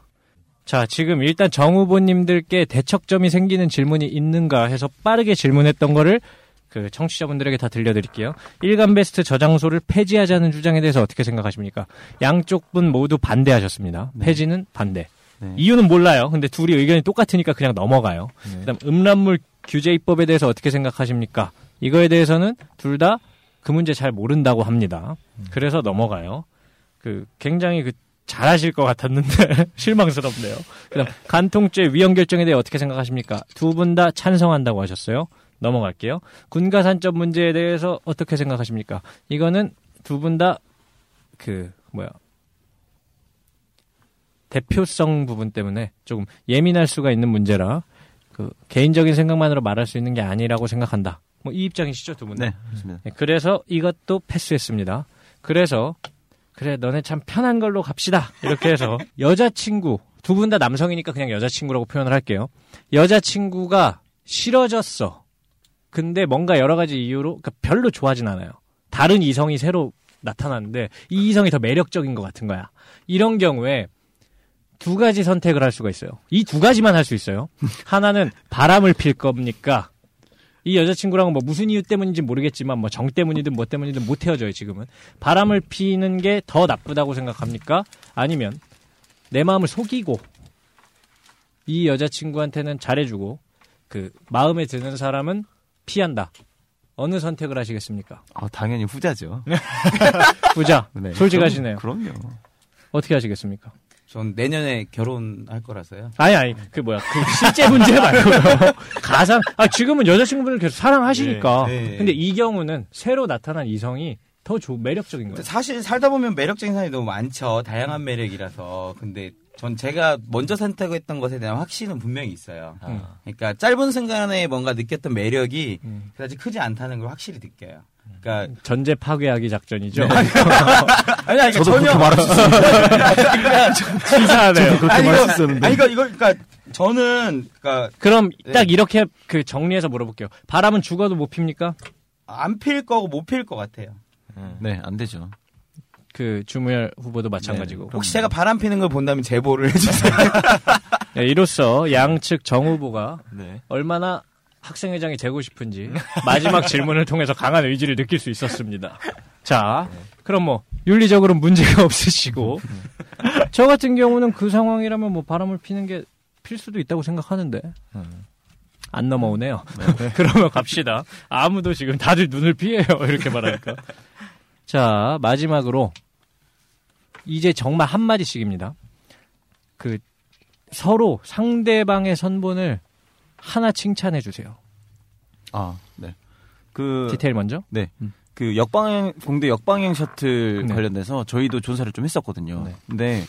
자, 지금 일단 정 후보님들께 대척점이 생기는 질문이 있는가 해서 빠르게 질문했던 거를 그 청취자분들에게 다 들려드릴게요. 일간 베스트 저장소를 폐지하자는 주장에 대해서 어떻게 생각하십니까? 양쪽 분 모두 반대하셨습니다. 폐지는 반대. 네. 이유는 몰라요. 근데 둘이 의견이 똑같으니까 그냥 넘어가요. 네. 그다음 음란물 규제 입법에 대해서 어떻게 생각하십니까? 이거에 대해서는 둘 다 그 문제 잘 모른다고 합니다. 그래서 넘어가요. 그 굉장히 그 잘하실 것 같았는데 실망스럽네요. 그다음 간통죄 위헌 결정에 대해 어떻게 생각하십니까? 두 분 다 찬성한다고 하셨어요. 넘어갈게요. 군가산점 문제에 대해서 어떻게 생각하십니까? 이거는 두 분 다 그 뭐야 대표성 부분 때문에 조금 예민할 수가 있는 문제라 그 개인적인 생각만으로 말할 수 있는 게 아니라고 생각한다. 뭐 이 입장이시죠 두 분? 다? 네, 그렇습니다. 네, 그래서 이것도 패스했습니다. 그래서 그래 너네 참 편한 걸로 갑시다 이렇게 해서 여자친구 두 분 다 남성이니까 그냥 여자친구라고 표현을 할게요. 여자친구가 싫어졌어. 근데 뭔가 여러 가지 이유로 그러니까 별로 좋아하진 않아요. 다른 이성이 새로 나타났는데 이 이성이 더 매력적인 것 같은 거야. 이런 경우에 두 가지 선택을 할 수가 있어요. 이 두 가지만 할 수 있어요. 하나는 바람을 필 겁니까? 이 여자친구랑은 뭐 무슨 이유 때문인지 모르겠지만 뭐 정 때문이든 뭐 때문이든 못 헤어져요 지금은 바람을 피는 게 더 나쁘다고 생각합니까? 아니면 내 마음을 속이고 이 여자친구한테는 잘해주고 그 마음에 드는 사람은 피한다. 어느 선택을 하시겠습니까? 아, 당연히 후자죠. 부자 네, 솔직하시네요. 그럼, 그럼요. 어떻게 하시겠습니까? 전 내년에 결혼할 거라서요. 아니 아니 그 뭐야 그 실제 문제 말고요 가상 아 지금은 여자친구분을 계속 사랑하시니까 네, 네. 근데 이 경우는 새로 나타난 이성이 더 좋, 매력적인 거예요. 사실 살다 보면 매력적인 사람이 너무 많죠. 다양한 매력이라서. 근데 전 제가 먼저 선택했던 것에 대한 확신은 분명히 있어요. 음. 그러니까 짧은 순간에 뭔가 느꼈던 매력이 음. 그다지 크지 않다는 걸 확실히 느껴요. 그러니까 전제 파괴하기 작전이죠. 아니, 아니, 저도 전혀 그렇게 말할 수 있습니다. 그러니까 치사하네요. 그렇게 아니, 말할 이거, 수 있었는데. 아니 이거 이거 그러니까 저는 그러니까 그럼 네. 딱 이렇게 그 정리해서 물어볼게요. 바람은 죽어도 못 핍니까? 안 필 거고 못 필 것 같아요. 네, 안 되죠. 그 주무열 후보도 마찬가지고. 혹시 제가 바람 피는 걸 본다면 제보를 해주세요. 네, 이로써 양측 정 후보가 네. 얼마나 학생회장이 되고 싶은지 마지막 질문을 통해서 강한 의지를 느낄 수 있었습니다. 자, 그럼 뭐 윤리적으로 문제가 없으시고 저 같은 경우는 그 상황이라면 뭐 바람을 피는 게 필 수도 있다고 생각하는데 안 넘어오네요. 그러면 갑시다. 아무도 지금 다들 눈을 피해요. 이렇게 말하니까. 자, 마지막으로 이제 정말 한 마디씩입니다. 그 서로 상대방의 선본을 하나 칭찬해 주세요. 아, 네. 그 디테일 먼저. 그 역방향 공대 역방향 셔틀 네. 관련돼서 저희도 조사를 좀 했었거든요. 네. 근데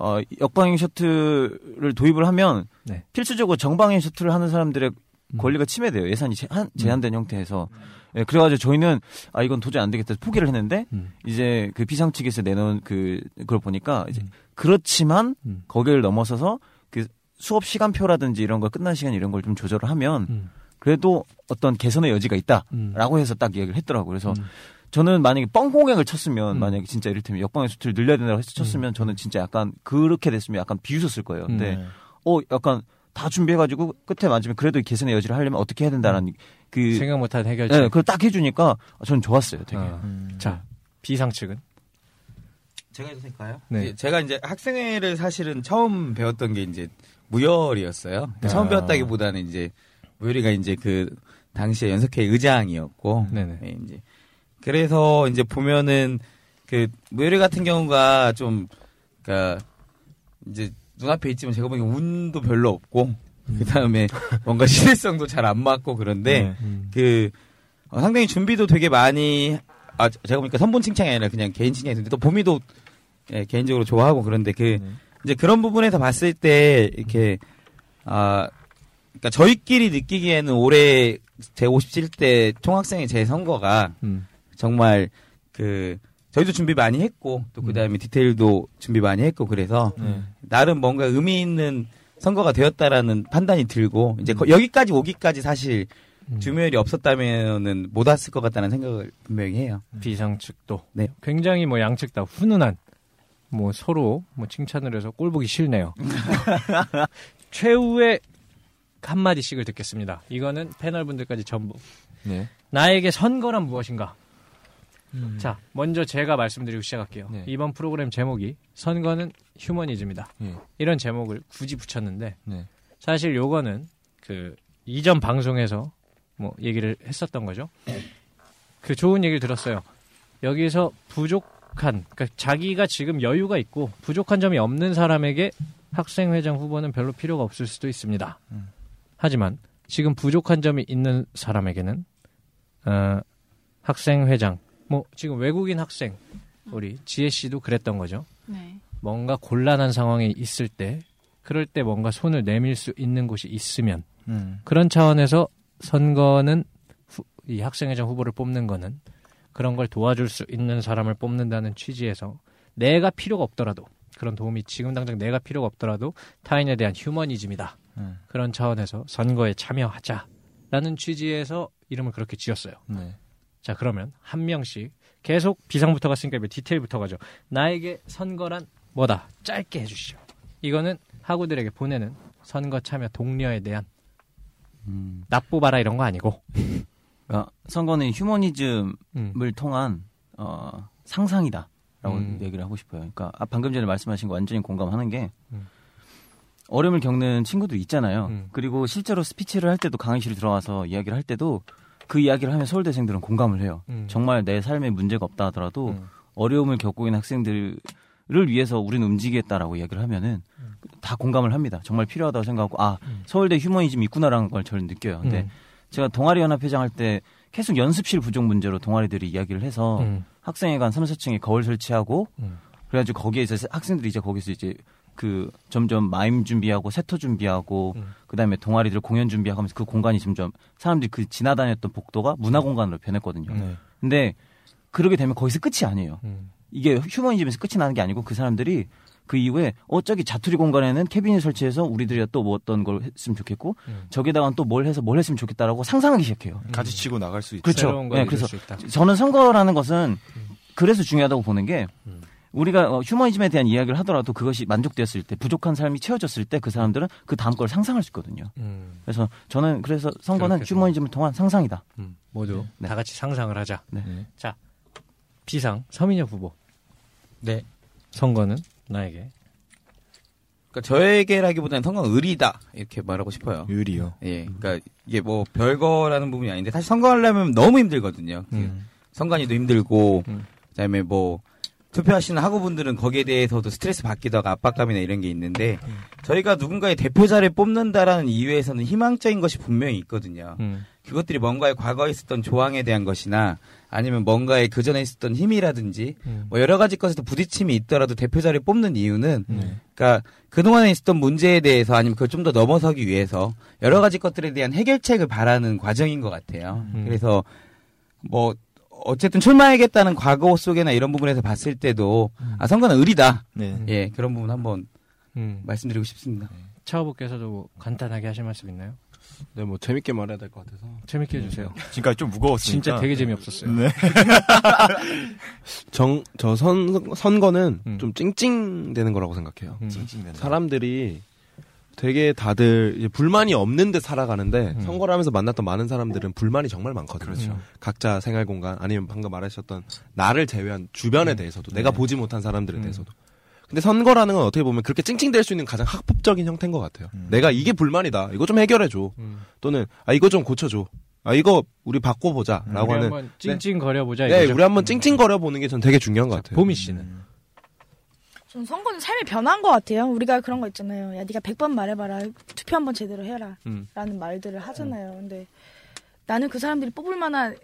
어, 역방향 셔틀을 도입을 하면 네. 필수적으로 정방향 셔틀을 하는 사람들의 음. 권리가 침해돼요. 예산이 제한, 제한된 형태에서. 예, 그래가지고 저희는 아 이건 도저히 안 되겠다 포기를 했는데 음. 이제 그 비상 측에서 내놓은 그 그걸 보니까 이제 음. 그렇지만 음. 거기를 넘어서서 그 수업 시간표라든지 이런 걸 끝난 시간 이런 걸 좀 조절을 하면 음. 그래도 어떤 개선의 여지가 있다. 음. 라고 해서 딱 이야기를 했더라고요. 그래서 음. 저는 만약에 뻥공약을 쳤으면 음. 만약에 진짜 이를테면 역방의 수트를 늘려야 된다고 해서 쳤으면 저는 진짜 약간 그렇게 됐으면 약간 비웃었을 거예요. 근데 네. 어 약간 다 준비해가지고 끝에 맞으면 그래도 개선의 여지를 하려면 어떻게 해야 된다라는 그 생각 못한 해결책. 네, 그걸 딱 해주니까 저는 좋았어요. 되게. 어. 자, 비상 측은 제가 해도 될까요? 네. 이제 제가 이제 학생회를 사실은 처음 배웠던 게 이제 무열이었어요. 처음 아. 배웠다기보다는 이제 무열이가 이제 그 당시에 연석회 의장이었고, 네네. 네, 이제 그래서 이제 보면은 그 무열이 같은 경우가 좀 그니까 이제 눈앞에 있지만 제가 보기엔 운도 별로 없고 그 다음에 뭔가 신뢰성도 잘 안 맞고 그런데 음. 그 어, 상당히 준비도 되게 많이 아 제가 보니까 선본 칭찬이 아니라 그냥 개인 칭찬이 있는데 또 보미도 예, 개인적으로 좋아하고 그런데 그 이제 그런 부분에서 봤을 때 이렇게 아 그러니까 저희끼리 느끼기에는 올해 제 57대 총학생회 제 선거가 음. 정말 그 저희도 준비 많이 했고 또 그다음에 디테일도 준비 많이 했고 그래서 나름 뭔가 의미 있는 선거가 되었다라는 판단이 들고 이제 거- 여기까지 오기까지 사실 음. 주묘율이 없었다면은 못 왔을 것 같다는 생각을 분명히 해요. 비상 측도 네. 굉장히 뭐 양측 다 훈훈한 뭐 서로 뭐 칭찬을 해서 꼴 보기 싫네요. 최후의 한 마디씩을 듣겠습니다. 이거는 패널 분들까지 전부. 네. 나에게 선거란 무엇인가? 음. 자, 먼저 제가 말씀드리고 시작할게요. 네. 이번 프로그램 제목이 선거는 휴머니즘이다. 예. 이런 제목을 굳이 붙였는데 네. 사실 요거는 그 이전 방송에서 뭐 얘기를 했었던 거죠. 그 좋은 얘기를 들었어요. 여기서 부족 한 그러니까 자기가 지금 여유가 있고 부족한 점이 없는 사람에게 학생회장 후보는 별로 필요가 없을 수도 있습니다. 음. 하지만 지금 부족한 점이 있는 사람에게는 어, 학생회장 뭐 지금 외국인 학생 우리 지혜 씨도 그랬던 거죠. 네. 뭔가 곤란한 상황에 있을 때 그럴 때 뭔가 손을 내밀 수 있는 곳이 있으면 음. 그런 차원에서 선거는 후- 이 학생회장 후보를 뽑는 거는 그런 걸 도와줄 수 있는 사람을 뽑는다는 취지에서 내가 필요가 없더라도 그런 도움이 지금 당장 내가 필요가 없더라도 타인에 대한 휴머니즘이다. 음. 그런 차원에서 선거에 참여하자라는 취지에서 이름을 그렇게 지었어요. 네. 자 그러면 한 명씩 계속 비상부터 갔으니까 이제 디테일부터 가죠. 나에게 선거란 뭐다? 짧게 해주시죠. 이거는 학우들에게 보내는 선거 참여 독려에 대한 음. 납부바라 이런 거 아니고 그러니까 선거는 휴머니즘을 음. 통한 어, 상상이다라고 음. 얘기를 하고 싶어요. 그러니까 아, 방금 전에 말씀하신 거 완전히 공감하는 게 음. 어려움을 겪는 친구도 있잖아요. 음. 그리고 실제로 스피치를 할 때도 강의실 들어와서 이야기를 할 때도 그 이야기를 하면 서울대생들은 공감을 해요. 음. 정말 내 삶에 문제가 없다 하더라도 음. 어려움을 겪고 있는 학생들을 위해서 우리는 움직이겠다라고 이야기를 하면은 다 공감을 합니다. 정말 필요하다고 생각하고 아 음. 서울대 휴머니즘 있구나라는 걸 저는 느껴요. 근데 음. 제가 동아리 연합회장 할 때 계속 연습실 부족 문제로 동아리들이 이야기를 해서 음. 학생회관 3, 4층에 거울 설치하고 음. 그래가지고 거기에서 학생들이 이제 거기서 이제 그 점점 마임 준비하고 세터 준비하고 음. 그다음에 동아리들 공연 준비하고 하면서 그 공간이 점점 사람들이 그 지나다녔던 복도가 문화 공간으로 변했거든요. 네. 근데 그러게 되면 거기서 끝이 아니에요. 음. 이게 휴머니즘에서 끝이 나는 게 아니고 그 사람들이 그 이후에 어 저기 자투리 공간에는 캐비닛 설치해서 우리들이 또 뭐 어떤 걸 했으면 좋겠고 음. 저기다가 또 뭘 해서 뭘 했으면 좋겠다라고 상상하기 시작해요. 가지치고 나갈 수 있죠. 그렇죠. 네, 그래서. 저는 선거라는 것은 그래서 중요하다고 보는 게 음. 우리가 어, 휴머니즘에 대한 이야기를 하더라도 그것이 만족되었을 때 부족한 삶이 채워졌을 때 그 사람들은 그 다음 걸 상상할 수 있거든요. 음. 그래서 저는 그래서 선거는 휴머니즘을 통한 상상이다. 음. 모두 네. 다 같이 상상을 하자. 네. 네. 자 비상 서민혁 후보 네. 선거는 나에게 그러니까 저에게라기보다는 선거는 의리다 이렇게 말하고 싶어요. 유리요. 예, 그러니까 이게 뭐 별거라는 부분이 아닌데 사실 선거하려면 너무 힘들거든요. 음. 선관위도 힘들고 음. 그다음에 뭐 투표하시는 학우분들은 거기에 대해서도 스트레스 받기도 하고 압박감이나 이런 게 있는데 음. 저희가 누군가의 대표자를 뽑는다라는 이유에서는 희망적인 것이 분명히 있거든요. 음. 그것들이 뭔가의 과거에 있었던 조항에 대한 것이나 아니면 뭔가의 그 전에 있었던 힘이라든지 음. 뭐 여러 가지 것에서 부딪힘이 있더라도 대표자를 뽑는 이유는 네. 그러니까 그동안에 있었던 문제에 대해서 아니면 그걸 좀 더 넘어서기 위해서 여러 가지 것들에 대한 해결책을 바라는 과정인 것 같아요. 음. 그래서 뭐 어쨌든 출마하겠다는 과거 속에나 이런 부분에서 봤을 때도 아 선거는 의리다. 네. 예 그런 부분 한번 음. 말씀드리고 싶습니다. 차 후보께서도 뭐 간단하게 하실 말씀 있나요? 네, 뭐 재밌게 말해야 될 것 같아서. 재밌게 해주세요. 지금까지 좀 무거웠으니까. 진짜 되게 재미없었어요. 네. 정, 저 선, 선거는 음. 좀 찡찡대는 거라고 생각해요. 음. 찡찡대는. 사람들이 되게 다들 불만이 없는데 살아가는데 음. 선거를 하면서 만났던 많은 사람들은 불만이 정말 많거든요. 그렇죠. 각자 생활 공간 아니면 방금 말하셨던 나를 제외한 주변에 대해서도 내가 보지 못한 사람들에 음. 대해서도. 근데 선거라는 건 어떻게 보면 그렇게 찡찡댈 수 있는 가장 합법적인 형태인 것 같아요. 음. 내가 이게 불만이다. 이거 좀 해결해줘. 음. 또는 아 이거 좀 고쳐 줘. 아 이거 우리 바꿔보자라고 우리 하는. 한번 찡찡거려 보자. 네, 이거죠? 우리 한번 찡찡거려 보는 게 전 되게 중요한 것 같아요. 보미 씨는 음. 전 선거는 삶의 변화인 것 같아요. 우리가 그런 거 있잖아요. 야, 네가 100번 말해봐라. 투표 한번 제대로 해라. 음. 라는 말들을 하잖아요. 근데 나는 그 사람들이 뽑을 만한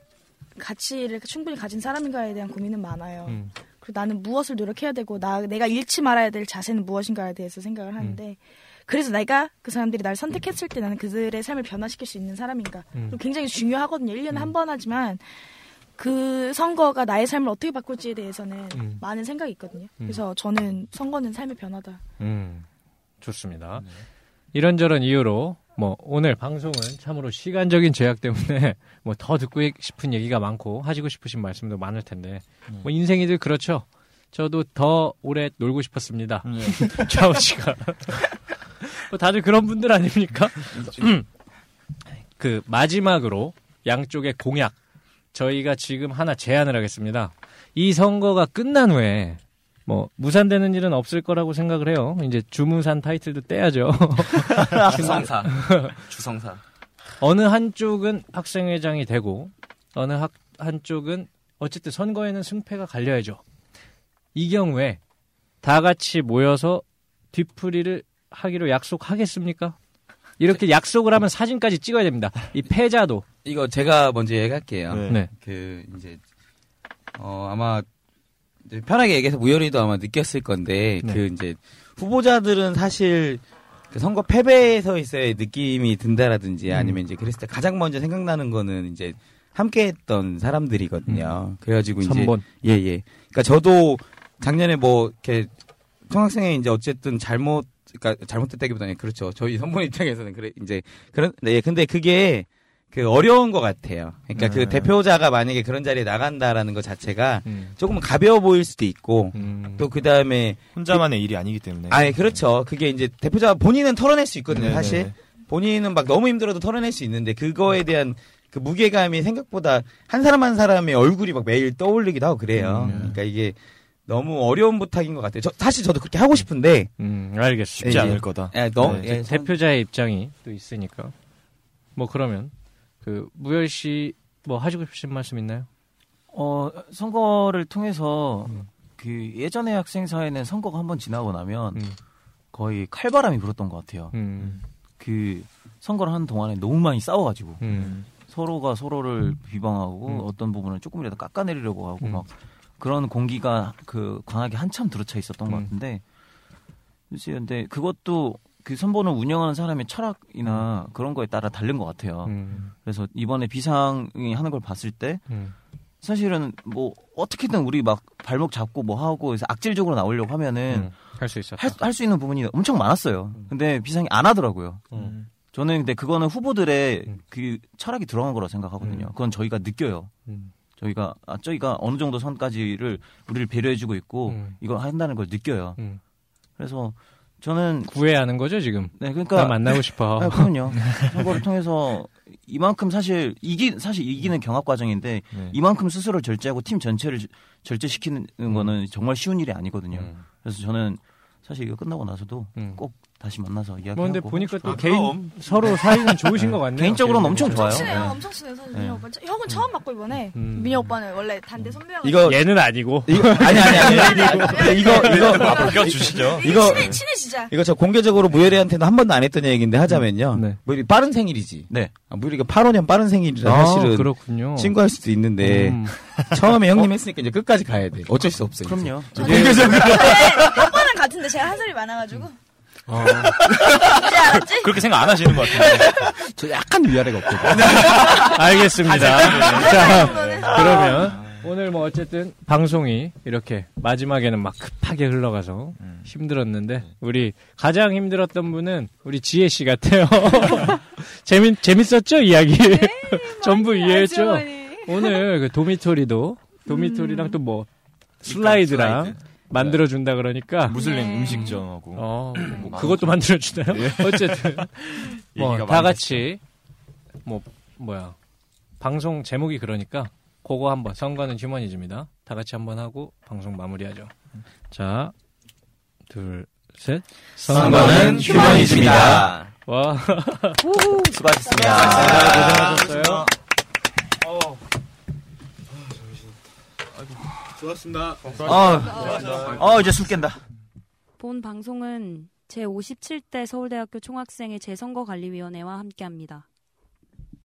가치를 충분히 가진 사람인가에 대한 고민은 많아요. 음. 그리고 나는 무엇을 노력해야 되고 나 내가 잃지 말아야 될 자세는 무엇인가에 대해서 생각을 하는데 그래서 내가 그 사람들이 날 선택했을 때 나는 그들의 삶을 변화시킬 수 있는 사람인가 음. 굉장히 중요하거든요. 1년에 한 번 하지만 그 선거가 나의 삶을 어떻게 바꿀지에 대해서는 음. 많은 생각이 있거든요. 그래서 저는 선거는 삶의 변화다. 음, 좋습니다. 이런저런 이유로 뭐 오늘 방송은 참으로 시간적인 제약 때문에 뭐 더 듣고 싶은 얘기가 많고 하시고 싶으신 말씀도 많을 텐데 뭐 인생이들 그렇죠. 저도 더 오래 놀고 싶었습니다. 좌우 씨가 뭐 다들 그런 분들 아닙니까? 그 마지막으로 양쪽의 공약 저희가 지금 하나 제안을 하겠습니다. 이 선거가 끝난 후에 뭐 무산되는 일은 없을 거라고 생각을 해요. 이제 주무산 타이틀도 떼야죠. 주성사. 주성사. 어느 한쪽은 학생회장이 되고 어느 학, 한쪽은 어쨌든 선거에는 승패가 갈려야죠. 이 경우에 다 같이 모여서 뒤풀이를 하기로 약속하겠습니까? 이렇게 약속을 하면 사진까지 찍어야 됩니다. 이 패자도 이거 제가 먼저 얘기할게요. 네. 네. 그 이제 어 아마 이제 편하게 얘기해서 무열이도 아마 느꼈을 건데 네. 그 이제 후보자들은 사실 그 선거 패배에서 있어야 느낌이 든다라든지 아니면 이제 그랬을 때 가장 먼저 생각나는 거는 이제 함께했던 사람들이거든요. 그래가지고 이제 선본. 예 예. 그러니까 저도 작년에 뭐 이렇게 총학생회 이제 어쨌든 잘못 그러니까 잘못됐다기보다는 그렇죠. 저희 선본 입장에서는 그래 이제 그런 네 근데 그게 그 어려운 것 같아요. 그러니까 네. 그 대표자가 만약에 그런 자리에 나간다라는 것 자체가 음. 조금 가벼워 보일 수도 있고 음. 또그 다음에 혼자만의 일이 아니기 때문에. 아예 그렇죠. 그게 이제 대표자 본인은 털어낼 수 있거든요. 네네. 사실 본인은 막 너무 힘들어도 털어낼 수 있는데 그거에 대한 그 무게감이 생각보다 한 사람 한 사람의 얼굴이 막 매일 떠올리기도 하고 그래요. 음. 그러니까 이게 너무 어려운 부탁인 것 같아요. 저, 사실 저도 그렇게 하고 싶은데 음, 알겠습니다. 쉽지 예, 않을 예. 거다. 예, 너, 네. 예, 선- 대표자의 입장이 또 있으니까. 뭐 그러면 그 무열 씨 뭐 하시고 싶으신 말씀 있나요? 어, 선거를 통해서 음. 그 예전의 학생 사회는 선거가 한번 지나고 나면 음. 거의 칼바람이 불었던 것 같아요. 음. 그 선거를 하는 동안에 너무 많이 싸워가지고 음. 서로가 서로를 비방하고 음. 어떤 부분을 조금이라도 깎아내리려고 하고 음. 막 그런 공기가 그 광학에 한참 들어차 있었던 것 음. 같은데 글쎄요, 근데 그것도 그 선보는 운영하는 사람의 철학이나 그런 거에 따라 다른 것 같아요. 음. 그래서 이번에 비상이 하는 걸 봤을 때 음. 사실은 뭐 어떻게든 우리 막 발목 잡고 뭐 하고 해서 악질적으로 나오려고 하면은 음. 할수 있었다. 할수 있는 부분이 엄청 많았어요. 근데 비상이 안 하더라고요. 음. 저는 근데 그거는 후보들의 음. 그 철학이 들어간 거라 생각하거든요. 음. 그건 저희가 느껴요. 음. 저희가 아 저희가 어느 정도 선까지를 우리를 배려해주고 있고 음. 이거 한다는 걸 느껴요. 음. 그래서 저는 구애하는 거죠 지금. 네나 그러니까 만나고 싶어. 아, 그럼요. 선거를 통해서 이만큼 사실 이기 사실 이기는 경합 과정인데 네. 이만큼 스스로 절제하고 팀 전체를 절제시키는 음. 거는 정말 쉬운 일이 아니거든요. 음. 그래서 저는 사실 이거 끝나고 나서도 음. 꼭 다시 만나서 이야기하고 뭐 근데 보니까 또 개인 서로 사이는 좋으신 것 같네요. 개인적으로는 엄청. 좋아요. 친해요. 네. 엄청 친해요. 네. 민혁 오빠. 형은 처음 봤고 이번에 음. 민혁 오빠는 원래 단대 선배여가지고. 이거 얘는 아니고. 이거 아니 아니 아니 아니 이거 이거 바꿔주시죠. 이게 이거- 친해 친해 진짜. 이거 저 공개적으로 무열이한테는 한 번도 안 했던 얘기인데 하자면요. 네. 무열이 빠른 생일이지. 네. 아, 무열이가 8호년 빠른 생일이라 아, 사실은 그렇군요. 친구할 수도 있는데 음. 처음에 형님 했으니까 이제 끝까지 가야 돼. 어쩔 수 없어요. 그럼요. 오빠는 같은데 제가 한 살이 많아가지고. 어. 알았지? 그렇게 생각 안 하시는 것 같은데. 저 약간 위아래가 없거든요. 알겠습니다. 한 자, 정도는. 그러면 오늘 뭐 어쨌든 방송이 이렇게 마지막에는 막 급하게 흘러가서 음. 힘들었는데 우리 가장 힘들었던 분은 우리 지혜 씨 같아요. 재밌 재밌었죠 이야기. 전부 이해했죠. 오늘 그 도미토리도 도미토리랑 또뭐 슬라이드랑 슬라이드. 만들어 준다 그러니까 무슬림 네. 음식점하고. 어, 뭐 그것도 만들어 주나요? 어쨌든 뭐 다 같이 뭐 뭐야 방송 제목이 그러니까 그거 한번 선거는 휴머니즘이다. 다 같이 한번 하고 방송 마무리하죠. 자, 둘, 셋. 선거는 휴머니즘이다. 와, 수고하셨습니다. 고생하셨어요. 어, 어, 이제 술 깬다. 본 방송은 제57대 서울대학교 총학생회 재선거관리위원회와 함께합니다.